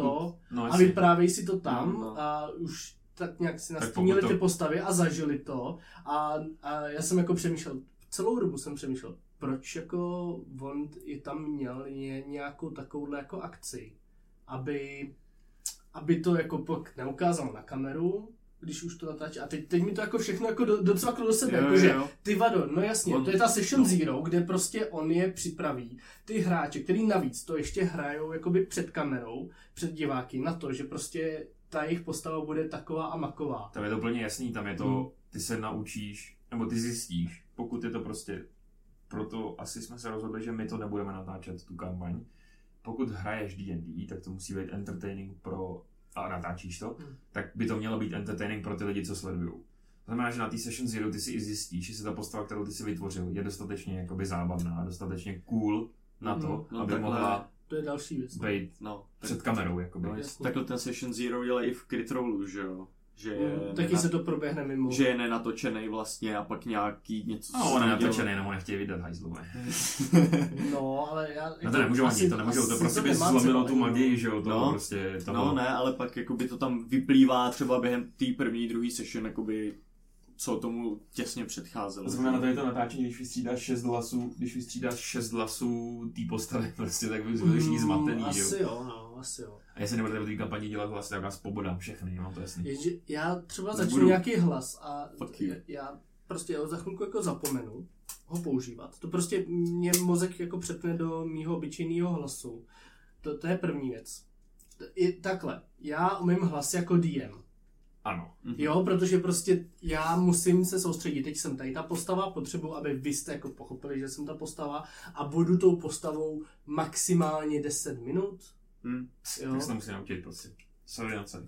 No, a vyprávějí si to tam No, no. a už tak nějak si nastínili to- ty postavy a zažili to a, a já jsem jako přemýšlel, celou dobu jsem přemýšlel, proč jako on i tam měl ně, nějakou takovouhle jako akci, aby, aby to jako pak neukázal na kameru, když už to natáčí. A teď, teď mi to jako všechno jako do, docvaklo do sebe, Jo, jakože jo, jo. ty vado, no jasně, On- to je ta Session no. Zero, kde prostě on je připraví. Ty hráče, který navíc to ještě hrajou jakoby před kamerou, před diváky, na to, že prostě ta jejich postava bude taková a maková. Tam je to úplně jasný, tam je to, Hmm. ty se naučíš, nebo ty zjistíš, pokud je to prostě, proto asi jsme se rozhodli, že my to nebudeme natáčet, tu kampaň. Pokud hraješ D&D, tak to musí být entertaining pro, a natáčíš to, Hmm. tak by to mělo být entertaining pro ty lidi, co sledují. To znamená, že na té Session Zero ty si i zjistíš, jestli ta postava, kterou ty si vytvořil, je dostatečně jakoby zábavná, dostatečně cool na to, Mhm, no aby takhle- mohla To je další věc. být No, tak, před kamerou. Jakoby. no, jasně. takhle ten Session Zero dělají i v Crit Rollu, že jo? Že je, Mm, Taky nena- se to proběhne mimo. že je nenatočený vlastně a pak nějaký něco... No, on je natočený, nebo nechtějí vydat hajzlové. No, ale já... No to nemůžou ani, to nemůžou, to prostě by zlomilo tu magii, že jo, to No. prostě toho. No ne, ale pak jakoby to tam vyplývá třeba během té první, druhé session, jakoby co tomu těsně předcházelo. To znamená, to je to natáčení, když vystřídáš šest hlasů, když vystřídáš šest hlasů té postavy, prostě tak by byli všichni zmatený, Mm, že jo. Asi jo, no. Asi jo. A jestli nebudete v té kampani dělat hlas, tak vás pobodám všechny, mám to jasný. Jenže já třeba Nebudu. začnu nějaký hlas a já prostě ho za chvilku jako zapomenu ho používat. To prostě mě mozek jako přepne do mýho obyčejného hlasu. To, to je první věc. To je takhle. Já umím hlas jako DM. Ano. Jo, protože prostě já musím se soustředit. Teď jsem tady ta postava, potřebuji, aby vy jste jako pochopili, že jsem ta postava a budu tou postavou maximálně 10 minut. Hm. Jo. Tak se to musím naučit prostě. Sorry na celý.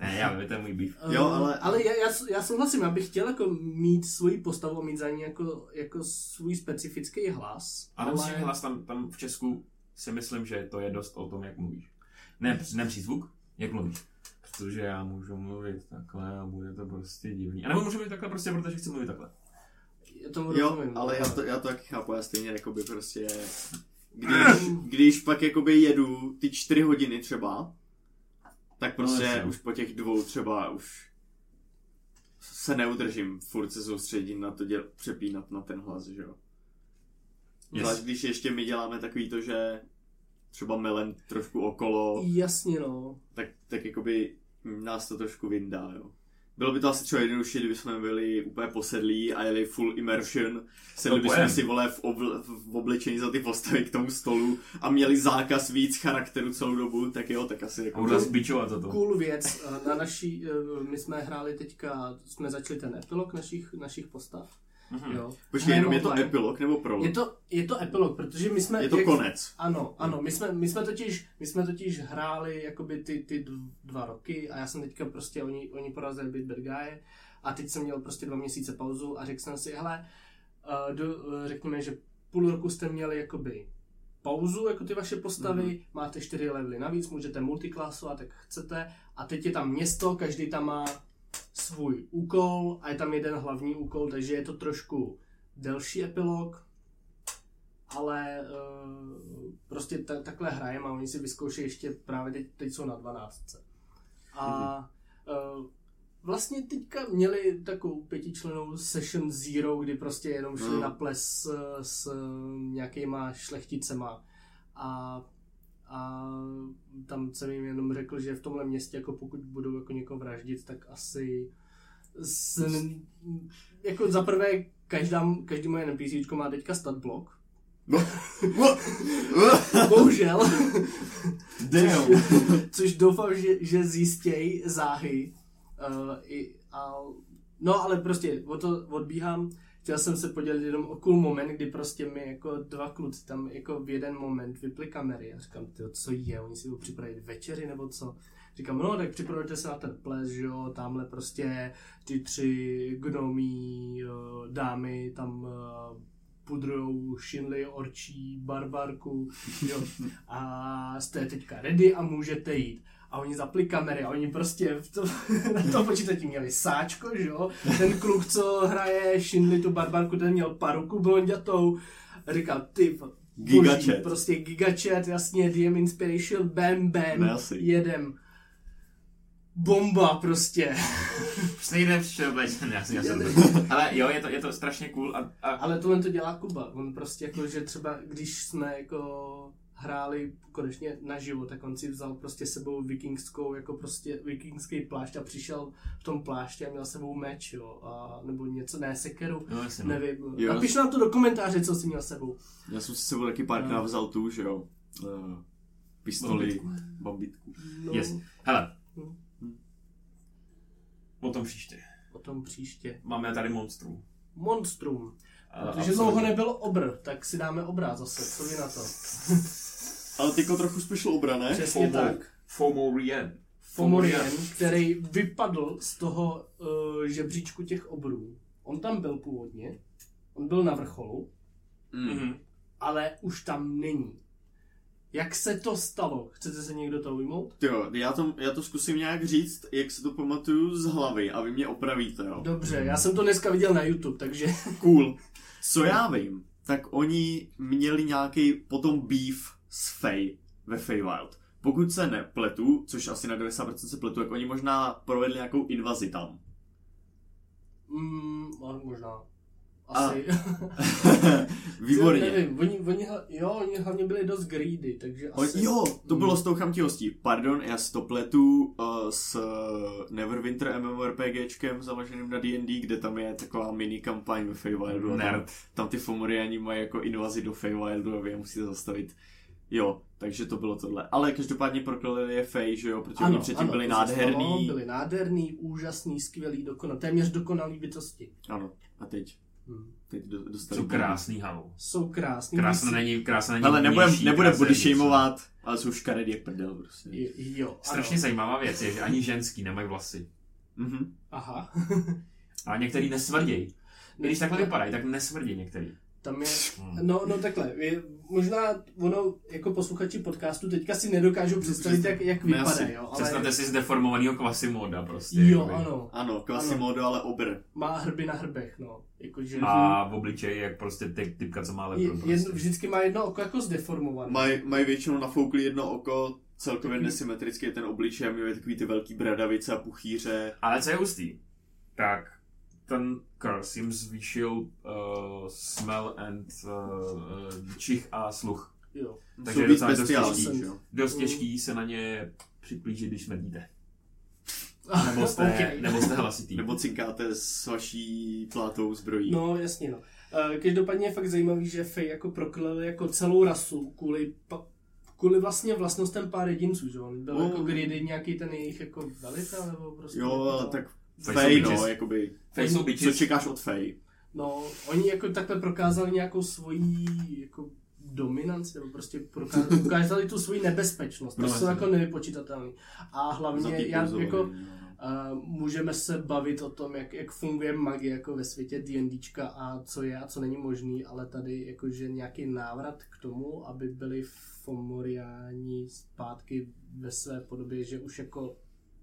Ne, já vím, to je můj beef. Jo, ale- ale já, já, já souhlasím, já bych chtěl jako mít svoji postavu a mít za ní jako, jako svůj specifický hlas. Ale musíš mít hlas tam, tam v Česku si myslím, že to je dost o tom, jak mluvíš. Ne, ne přízvuk, jak mluvíš. Protože já můžu mluvit takhle a bude to prostě divný. A nebo můžu mluvit takhle prostě, protože chci mluvit takhle. Já tomu Jo, rozumím. ale já to, já to taky chápu, já stejně jakoby prostě, když, když pak jakoby jedu ty čtyři hodiny třeba, tak prostě No, už po těch dvou třeba už se neudržím, furt se soustředím na to děl, přepínat na ten hlas, že jo. Yes. Zvlášť když ještě my děláme takový to, že třeba melem trošku okolo, Jasně no. tak, tak jakoby nás to trošku vyndá, jo. Bylo by to asi třeba jednodušší, kdyby jsme byli úplně posedlí a jeli full immersion, sedli No, bychom si vole v, obl- v oblečení za ty postavy k tomu stolu a měli zákaz víc charakteru celou dobu, tak jo, tak asi A jako... budu bičovat za to. Cool věc. Na naší, eh, my jsme hráli teďka, jsme začali ten epilog našich, našich postav. Mhm. Jo. Počkej, jenom je to Hrajeme epilog nebo prolog? Je to, je to epilog, protože my jsme... je to jak- konec. Ano, ano, my jsme, my jsme, totiž, my jsme totiž hráli jakoby ty, ty dv- dva roky a já jsem teďka prostě, oni, oni porazili Bit Bad Guy a teď jsem měl prostě dva měsíce pauzu a řekl jsem si, hele, uh, do, uh, řekněme, že půl roku jste měli jakoby pauzu, jako ty vaše postavy, Mhm. mm-hmm. máte čtyři levely navíc, můžete multiklasovat, jak chcete a teď je tam město, každý tam má svůj úkol a je tam jeden hlavní úkol, takže je to trošku delší epilog, ale uh, prostě ta, takhle hrajeme a oni si vyzkoušejí ještě právě teď, teď jsou na 12. A uh, vlastně teďka měli takovou pětičlenou session zero, kdy prostě jenom šli No. na ples s, s nějakýma šlechticema a a tam jsem jim jenom řekl, že v tomhle městě, jako pokud budou jako někoho vraždit, tak asi s, jako za prvé každá, každý moje NPC má teďka stat blok. Bohužel. Damn. Což doufám, že, že zjistěj záhy. Uh, i, a, no ale prostě o to odbíhám. Chtěl jsem se podělit jenom o cool moment, kdy prostě mi jako dva kluci tam jako v jeden moment vyply kamery a říkám, tyjo, co je, oni si budou připravit večeři nebo co? Říkám, no tak připravujte se na ten ples, že jo, tamhle prostě ty tři gnomí uh, dámy tam uh, pudrujou šinly, orčí, barbarku, jo. A jste teďka ready a můžete jít. A oni zapli kamery a oni prostě v to, na tom počítači měli sáčko, že jo. Ten kluk, co hraje Shinli, tu barbarku, ten měl paruku blondětou. Říkal, ty, Gigachat. prostě gigachat, jasně, DM Inspiration, bam, bam, asi. jedem. Bomba prostě. Stejné všeoblečené, já si já jsem Ale jo, je to, je to strašně cool a, a Ale tohle to dělá Kuba. On prostě jako, že třeba když jsme jako hráli konečně naživo, tak on si vzal prostě sebou vikingskou, jako prostě vikingský plášť a přišel v tom plášti a měl sebou meč, jo, a, nebo něco, ne, sekeru, No, jasně, no. nevím. Jo. Napiš nám to do komentáře, co jsi měl sebou. Já jsem si sebou taky párkrát No. vzal tu, že jo. Uh, pistoli, Bambitku. No, Yes. Hele. Hm. O tom příště. O tom příště. Máme tady monstrum. Monstrum. A- Protože dlouho nebyl obr, tak si dáme obrát zase, co vy na to? Ale teďko trochu special obrané. Přesně FOMO. tak. Fomorian. Fomorian, který vypadl z toho uh, žebříčku těch obrů. On tam byl původně, on byl na vrcholu, Mm. Mhm. ale už tam není. Jak se to stalo? Chcete se někdo to ujmout? Jo, já to, já to zkusím nějak říct, jak si to pamatuju z hlavy a vy mě opravíte, jo. Dobře, já jsem to dneska viděl na YouTube, takže Cool. Co já vím, tak oni měli nějaký potom beef s Faye ve Feywild. Pokud se nepletu, což asi na 90% se pletu, jak oni možná provedli nějakou invazi tam. mm, ale možná. Asi. Výborně. Nevím, oni, oni, jo, oni hlavně byli dost greedy, takže asi... jo, to bylo Hmm. s tou chamtivostí. Pardon, já si to pletu uh, s uh, Neverwinter MMORPGčkem založeným na D&D, kde tam je taková mini kampaň ve Feywildu. a Tam, Nerd. tam ty Fomoriani mají jako invazi do Feywildu a vy je musíte zastavit. Jo, takže to bylo tohle. Ale každopádně prokleli je Fey, že jo, protože oni předtím byli to se stalo, nádherný. Byli nádherný, úžasný, skvělý, dokonalý, téměř dokonalý bytosti. Ano, a teď, Hmm. teď do, dostali. Jsou krásný halu. Jsou krásný. Krásná není, krásná není Ale nebudem, nebudem body shameovat, ale jsou škaredý jak prdel prostě. Jo, jo, Strašně ano. zajímavá věc je, že ani ženský nemají vlasy. Mhm. Aha. A některý nesmrdějí. I Když takhle vypadají, tak nesmrdí některý. Tam je, Hmm. no, no takhle, je, možná ono, jako posluchači podcastu, teďka si nedokážu představit, jak, jak asi. vypadají, jo, ale Představte si zdeformovanýho Quasimoda prostě. jo, jakoby. ano, Ano, Quasimodo, ale obr. má hrby na hrbech, no, jakože A v obličeji, jak prostě ty, typka, co má je, lepro. Prostě. jedno, vždycky má jedno oko jako zdeformované. Mají maj většinou nafouklý jedno oko, celkově nesymetrický je ten obličej a měli takový ty velký bradavice a puchýře. Ale co je hustý, tak ten curse jim zvýšil uh, smell and uh, čich a sluch. Jo. Takže je víc docela dost těžký. Dost Mm. těžký se na ně připlížit, když smrdíte. Nebo jste, Okay. nebo jste hlasitý. Nebo cinkáte s vaší plátou zbrojí. No, jasně, no. Eh, Každopádně je fakt zajímavý, že Fej jako prokleli jako celou rasu kvůli, kvůli vlastně vlastnostem pár jedinců, že on byl No. jako greedy nějaký ten jejich jako velitel, nebo prostě... Jo, ale no. tak Fej jsou no, jakoby. Fej jsou Co čekáš od Fej? No, oni jako takhle prokázali nějakou svoji jako dominanci, nebo prostě prokázali, ukázali tu svoji nebezpečnost, No, to jsou jasně. jako nevypočítatelný. A hlavně já, jako, no, no. Uh, můžeme se bavit o tom, jak, jak funguje magie jako ve světě D&Dčka a co je a co není možný, ale tady jakože nějaký návrat k tomu, aby byli Fomoriáni zpátky ve své podobě, že už jako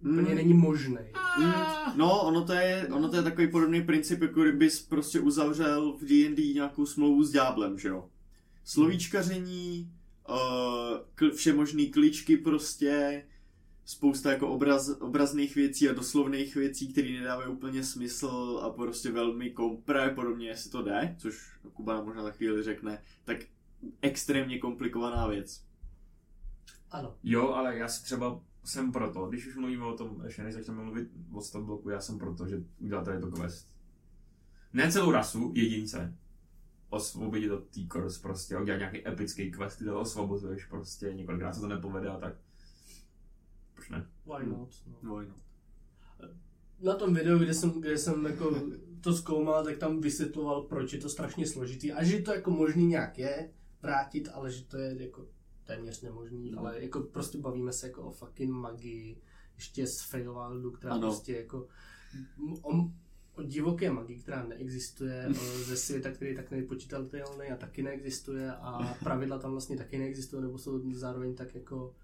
Mm. úplně není možný. Mm, No, ono to, je, ono to je takový podobný princip, jako kdybys prostě uzavřel v D&D nějakou smlouvu s ďáblem, že jo? Slovíčkaření, uh, kl, všemožný kličky prostě, spousta jako obraz, obrazných věcí a doslovných věcí, které nedávají úplně smysl a prostě velmi kompre, podobně jestli to jde, což Kuba nám možná za chvíli řekne, tak extrémně komplikovaná věc. Ano. Jo, ale já si třeba jsem proto, když už mluvíme o tom, ještě než začneme mluvit o stop bloku, já jsem proto, že udělat tady to quest. Ne celou rasu, jedince. Osvobodit od té curse prostě, udělat nějaký epický quest, kde ho osvobozuješ prostě, několikrát se to nepovede a tak. Proč ne? Why not? No. No, no. Na tom videu, kde jsem, kde jsem jako to zkoumal, tak tam vysvětloval, proč je to strašně složitý a že to jako možný nějak je vrátit, ale že to je jako téměř nemožný, No. ale jako prostě bavíme se jako o fucking magii, ještě z Feywildu, která Ano. prostě jako o, o divoké magii, která neexistuje, ze světa, který je tak nevypočítatelný a taky neexistuje a pravidla tam vlastně taky neexistují, nebo jsou zároveň tak jako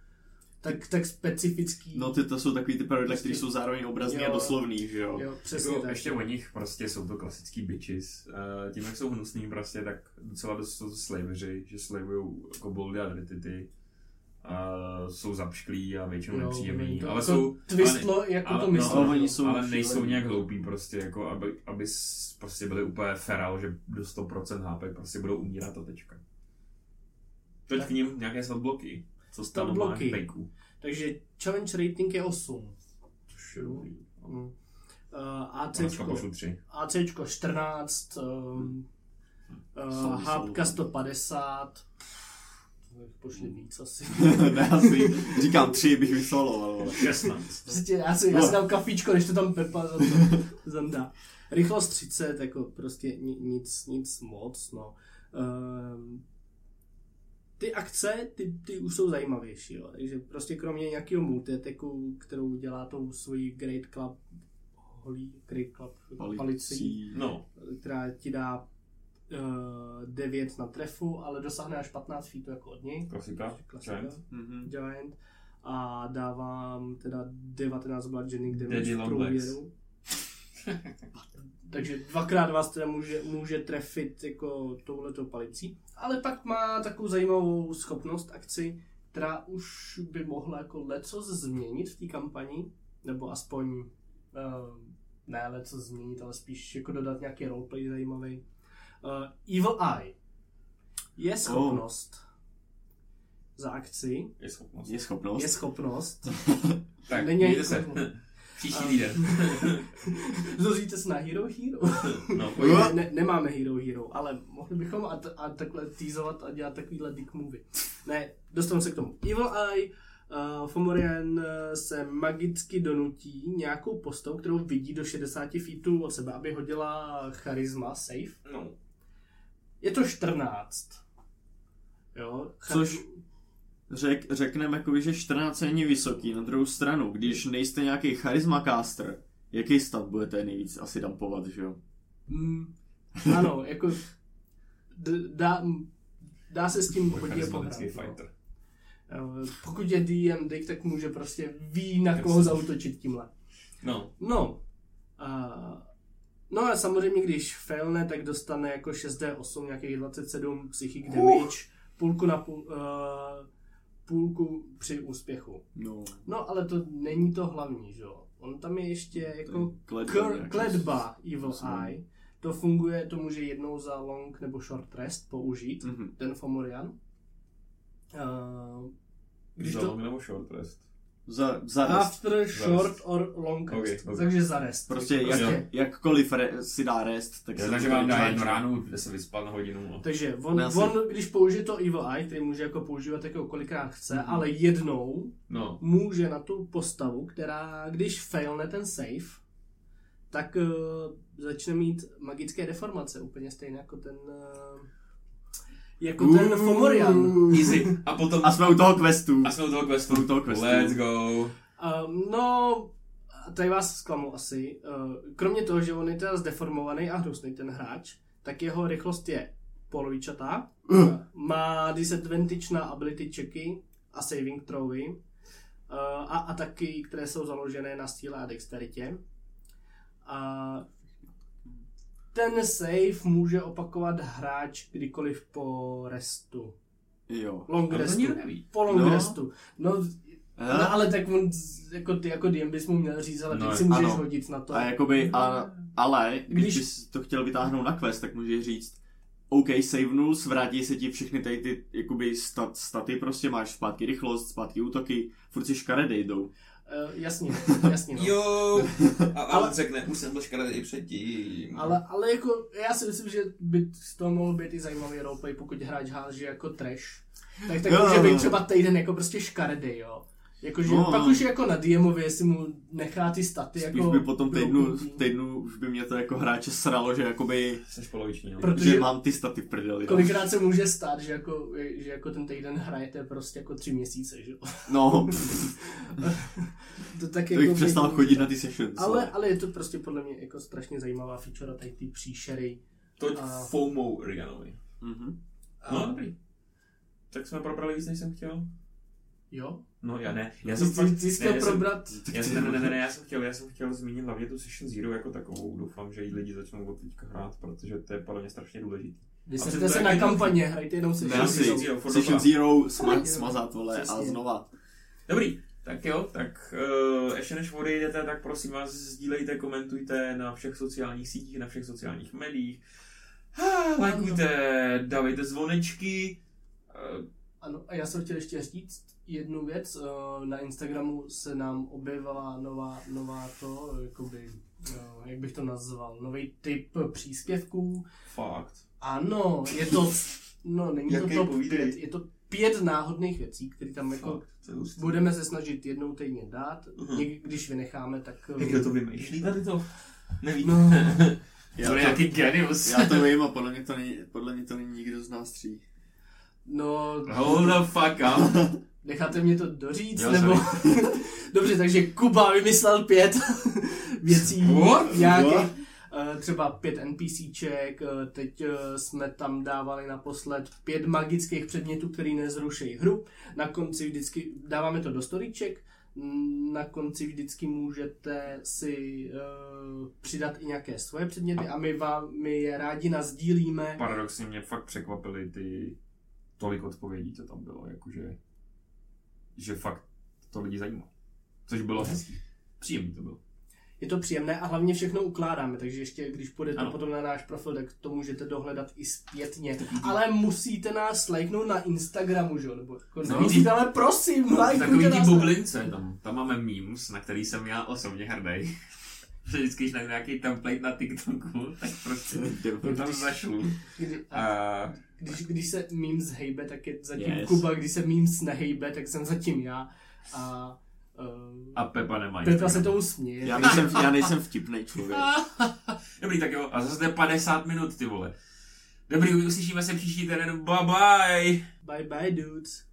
tak, tak specifický. No ty to jsou takový ty pravidla, Prostě- které jsou zároveň obrazný a Jo. doslovný, že jo? jo, přesně Jako, tak. ještě o nich prostě jsou to klasický bitches. Uh, tím, jak jsou hnusný prostě, tak docela dost jsou to slaveři, že slavujou jako boldy a dritity. Uh, jsou zapšklí a většinou Jo, nepříjemný, to- ale to jsou... Twistlo, ale, jako ale, to myslel. No, Ale oni no, jsou ale nejsou nějak hloupí prostě, jako aby, aby prostě byli úplně feral, že do 100% HP prostě budou umírat a tečka. Teď Tak. k ním nějaké bloky. Co tam máš Statbloky. pejku. Takže challenge rating je 8. Což je dobrý. Mm. Uh, AC, Dneska pošlu tři. AC 14, um, uh, hápka sorry. 150, pošli víc asi. ne, asi říkám tři, bych vysoloval, ale... 16. Prostě já si, já si dám kafíčko, než to tam Pepa za to zandá. Rychlost 30, jako prostě ni- nic, nic moc, no. Um, ty akce, ty, ty už jsou zajímavější, jo. takže prostě kromě nějakého multiteku, kterou dělá tou svojí Great Club, holí Great Club palicí, Palicí. No, která ti dá uh, 9 na trefu, ale dosáhne až 15 feetů jako od něj. klasika. Klasika. Giant. Mhm. Giant. A dávám teda 19 bludgeoning damage v long průměru. Takže dvakrát vás teda může, může trefit jako touhletou palicí. Ale pak má takovou zajímavou schopnost akci, která už by mohla jako lecos změnit v té kampani, nebo aspoň uh, ne lecos změnit, ale spíš jako dodat nějaký roleplay zajímavý. Evil Eye je schopnost za akci, Je schopnost. Je schopnost. je schopnost, Tak, Není se. Příští týden. zlozíte se na Hero Hero. No, ne, ne, nemáme Hero Hero, ale mohli bychom a, t- a takhle teasovat a dělat takovýhle dick movie. Ne, dostanu se k tomu. Evil Eye, uh, Fomorian uh, se magicky donutí nějakou postavu, kterou vidí do 60 feetů od sebe, aby hodila charisma, save. no. Je to 14. Jo, cha- Což řek, řekneme jako, že 14 není vysoký. Na druhou stranu, když nejste nějaký charisma caster, jaký stat budete nejvíc asi dumpovat, že jo? Mm, ano, jako d- dá, dá se s tím hodně pohrát. no. fighter. Eh, Pokud je DM Dick, tak může prostě ví, na koho zautočit tímhle. No, No, a, no a samozřejmě, když failne, tak dostane jako 6D8, nějakých 27 psychic damage, půlku na půl, uh, půlku při úspěchu. No. No, ale to není to hlavní, že jo. On tam je ještě jako Kledba kr- kledba Evil Způsobem. Eye. To funguje, to může jednou za long nebo short rest použít, Mhm. ten Fomorian. Uh, když za to, long nebo short rest. Za, za rest. After short or long rest. ok. Takže za rest. Prostě Jako jak, jakkoliv re, si dá rest, tak Já, se takže vám dá jednu ránu, kde se vyspat na hodinu. Takže on, Ne, asi- on, když použije to Evil Eye, který může jako používat jako kolikrát chce, Mhm. ale jednou no. může na tu postavu, která když failne ten save, tak uh, začne mít magické deformace, úplně stejně jako ten uh, jako ten Fomorian. Easy. A potom... A jsme u toho questu. a jsme u toho questu. U toho questu. Let's go. Um, no, tady vás zklamu asi. Uh, kromě toho, že on je teda zdeformovaný a hnusný ten hráč, tak jeho rychlost je polovičatá. Uh. Má disadvantage na ability checky a saving throwy. Uh, a ataky, které jsou založené na síle a dexteritě. A ten save může opakovat hráč kdykoliv po restu. Jo. Long restu. neví. Po long No. restu. No, Aha. No ale tak on, jako ty jako DM bys mu měl říct, ale No, teď si můžeš ano. hodit na to. A jakoby, a, ale když, Když- bys to chtěl vytáhnout na quest, tak můžeš říct OK, savenul, vrátí se ti všechny tady ty jakoby stat, staty, prostě máš zpátky rychlost, zpátky útoky, furt si škaredej jdou. Uh, jasně, jasně no. Jo. A Ale- ale řekne, už jsem byl škaredý i předtím. Ale, ale jako, já si myslím, že by z toho mohl být i zajímavý roleplay, pokud hráč háže jako trash. Tak, tak Jo, může jo, být jo. třeba týden jako prostě škaredý, jo. Jakože, No, pak no. už jako na DMově, jestli mu nechá ty staty Spíš jako... by po tom týdnu, týdnu už by mě to jako hráče sralo, že jakoby, Jsi poloviční, no. Protože- že mám ty staty v prdeli. No, Kolikrát se může stát, že jako, že jako ten týden hrajete prostě jako tři měsíce, že jo. no to tak to jako bych přestal být- chodit na ty sessions. Ale, ale je to prostě podle mě jako strašně zajímavá feature tady ty příšery. Toť A- FOMO Riganovi. Mhm. No, dobrý. Tak jsme probrali víc, než jsem chtěl. Jo? No já ne. Já jsem fakt... ty jsi ne, já jsem- probrat... Já jsem, ne, ne, ne, ne, já jsem chtěl, já jsem chtěl zmínit hlavně tu Session Zero jako takovou. Doufám, že ji lidi začnou od teďka hrát, protože to je podle mě strašně důležitý. Vysvětlete se na kampaně, hrajte jenom se Ne, Já asi si- Zero, furt Session. Zero sma, smazat, vole, a znova. Dobrý, tak jo, tak uh, ještě než odejdete, tak prosím vás sdílejte, komentujte na všech sociálních sítích, na všech sociálních médiích. Ah, Lajkujte, dávejte zvonečky. Uh, Ano, a já jsem chtěl ještě říct jednu věc. eh, Na Instagramu se nám objevila nová, nová to, jakoby, eh, jak bych to nazval, nový typ příspěvků. fakt. Ano, je to, no není to Jaký top povídej? pět, je to pět náhodných věcí, které tam jako Fakt, to budeme se snažit jednou týdně dát. Někdy, když vynecháme, tak... eh, Jak kdo to vymýšlí tady to? Nevím. No, Já to je to, nějaký genius. já to vím a podle mě to není, podle mě to není nikdo z nás tří. No, Hold the fuck up. necháte mě to doříct, Jo, nebo... Dobře, takže Kuba vymyslel pět věcí What? nějakých, What? eh, třeba pět NPCček, eh, teď eh, jsme tam dávali naposled pět magických předmětů, který nezruší hru. Na konci vždycky, dáváme to do storyček, Mm, na konci vždycky můžete si uh, přidat i nějaké svoje předměty a my vám my je rádi nazdílíme. Paradoxně mě fakt překvapily ty tolik odpovědí, co tam bylo, jakože že fakt to lidi zajímá. Což bylo hezký. Příjemný to bylo. je to příjemné a hlavně všechno ukládáme, takže ještě když půjdete Ano. potom na náš profil, tak to můžete dohledat i zpětně. Ale musíte nás lajknout na Instagramu, že jo? Nebo jako No. nemusíte, ale prosím, lajkujte takový na- bublince, tam, tam máme memes, na který jsem já osobně hrdý. Že vždycky, když najdu nějaký template na TikToku, tak prostě to tam zašlu. Kdy, A když, když se memes hejbe, tak je zatím Yes. Kuba, když se memes nehejbe, tak jsem zatím já. A, uh, a Pepa nemá Pepa Instagram. se tomu směje. Já nejsem, já nejsem vtipný člověk. Dobrý, tak jo, a zase to je 50 minut, ty vole. Dobrý, uslyšíme se příští týden, bye bye! Bye bye dudes.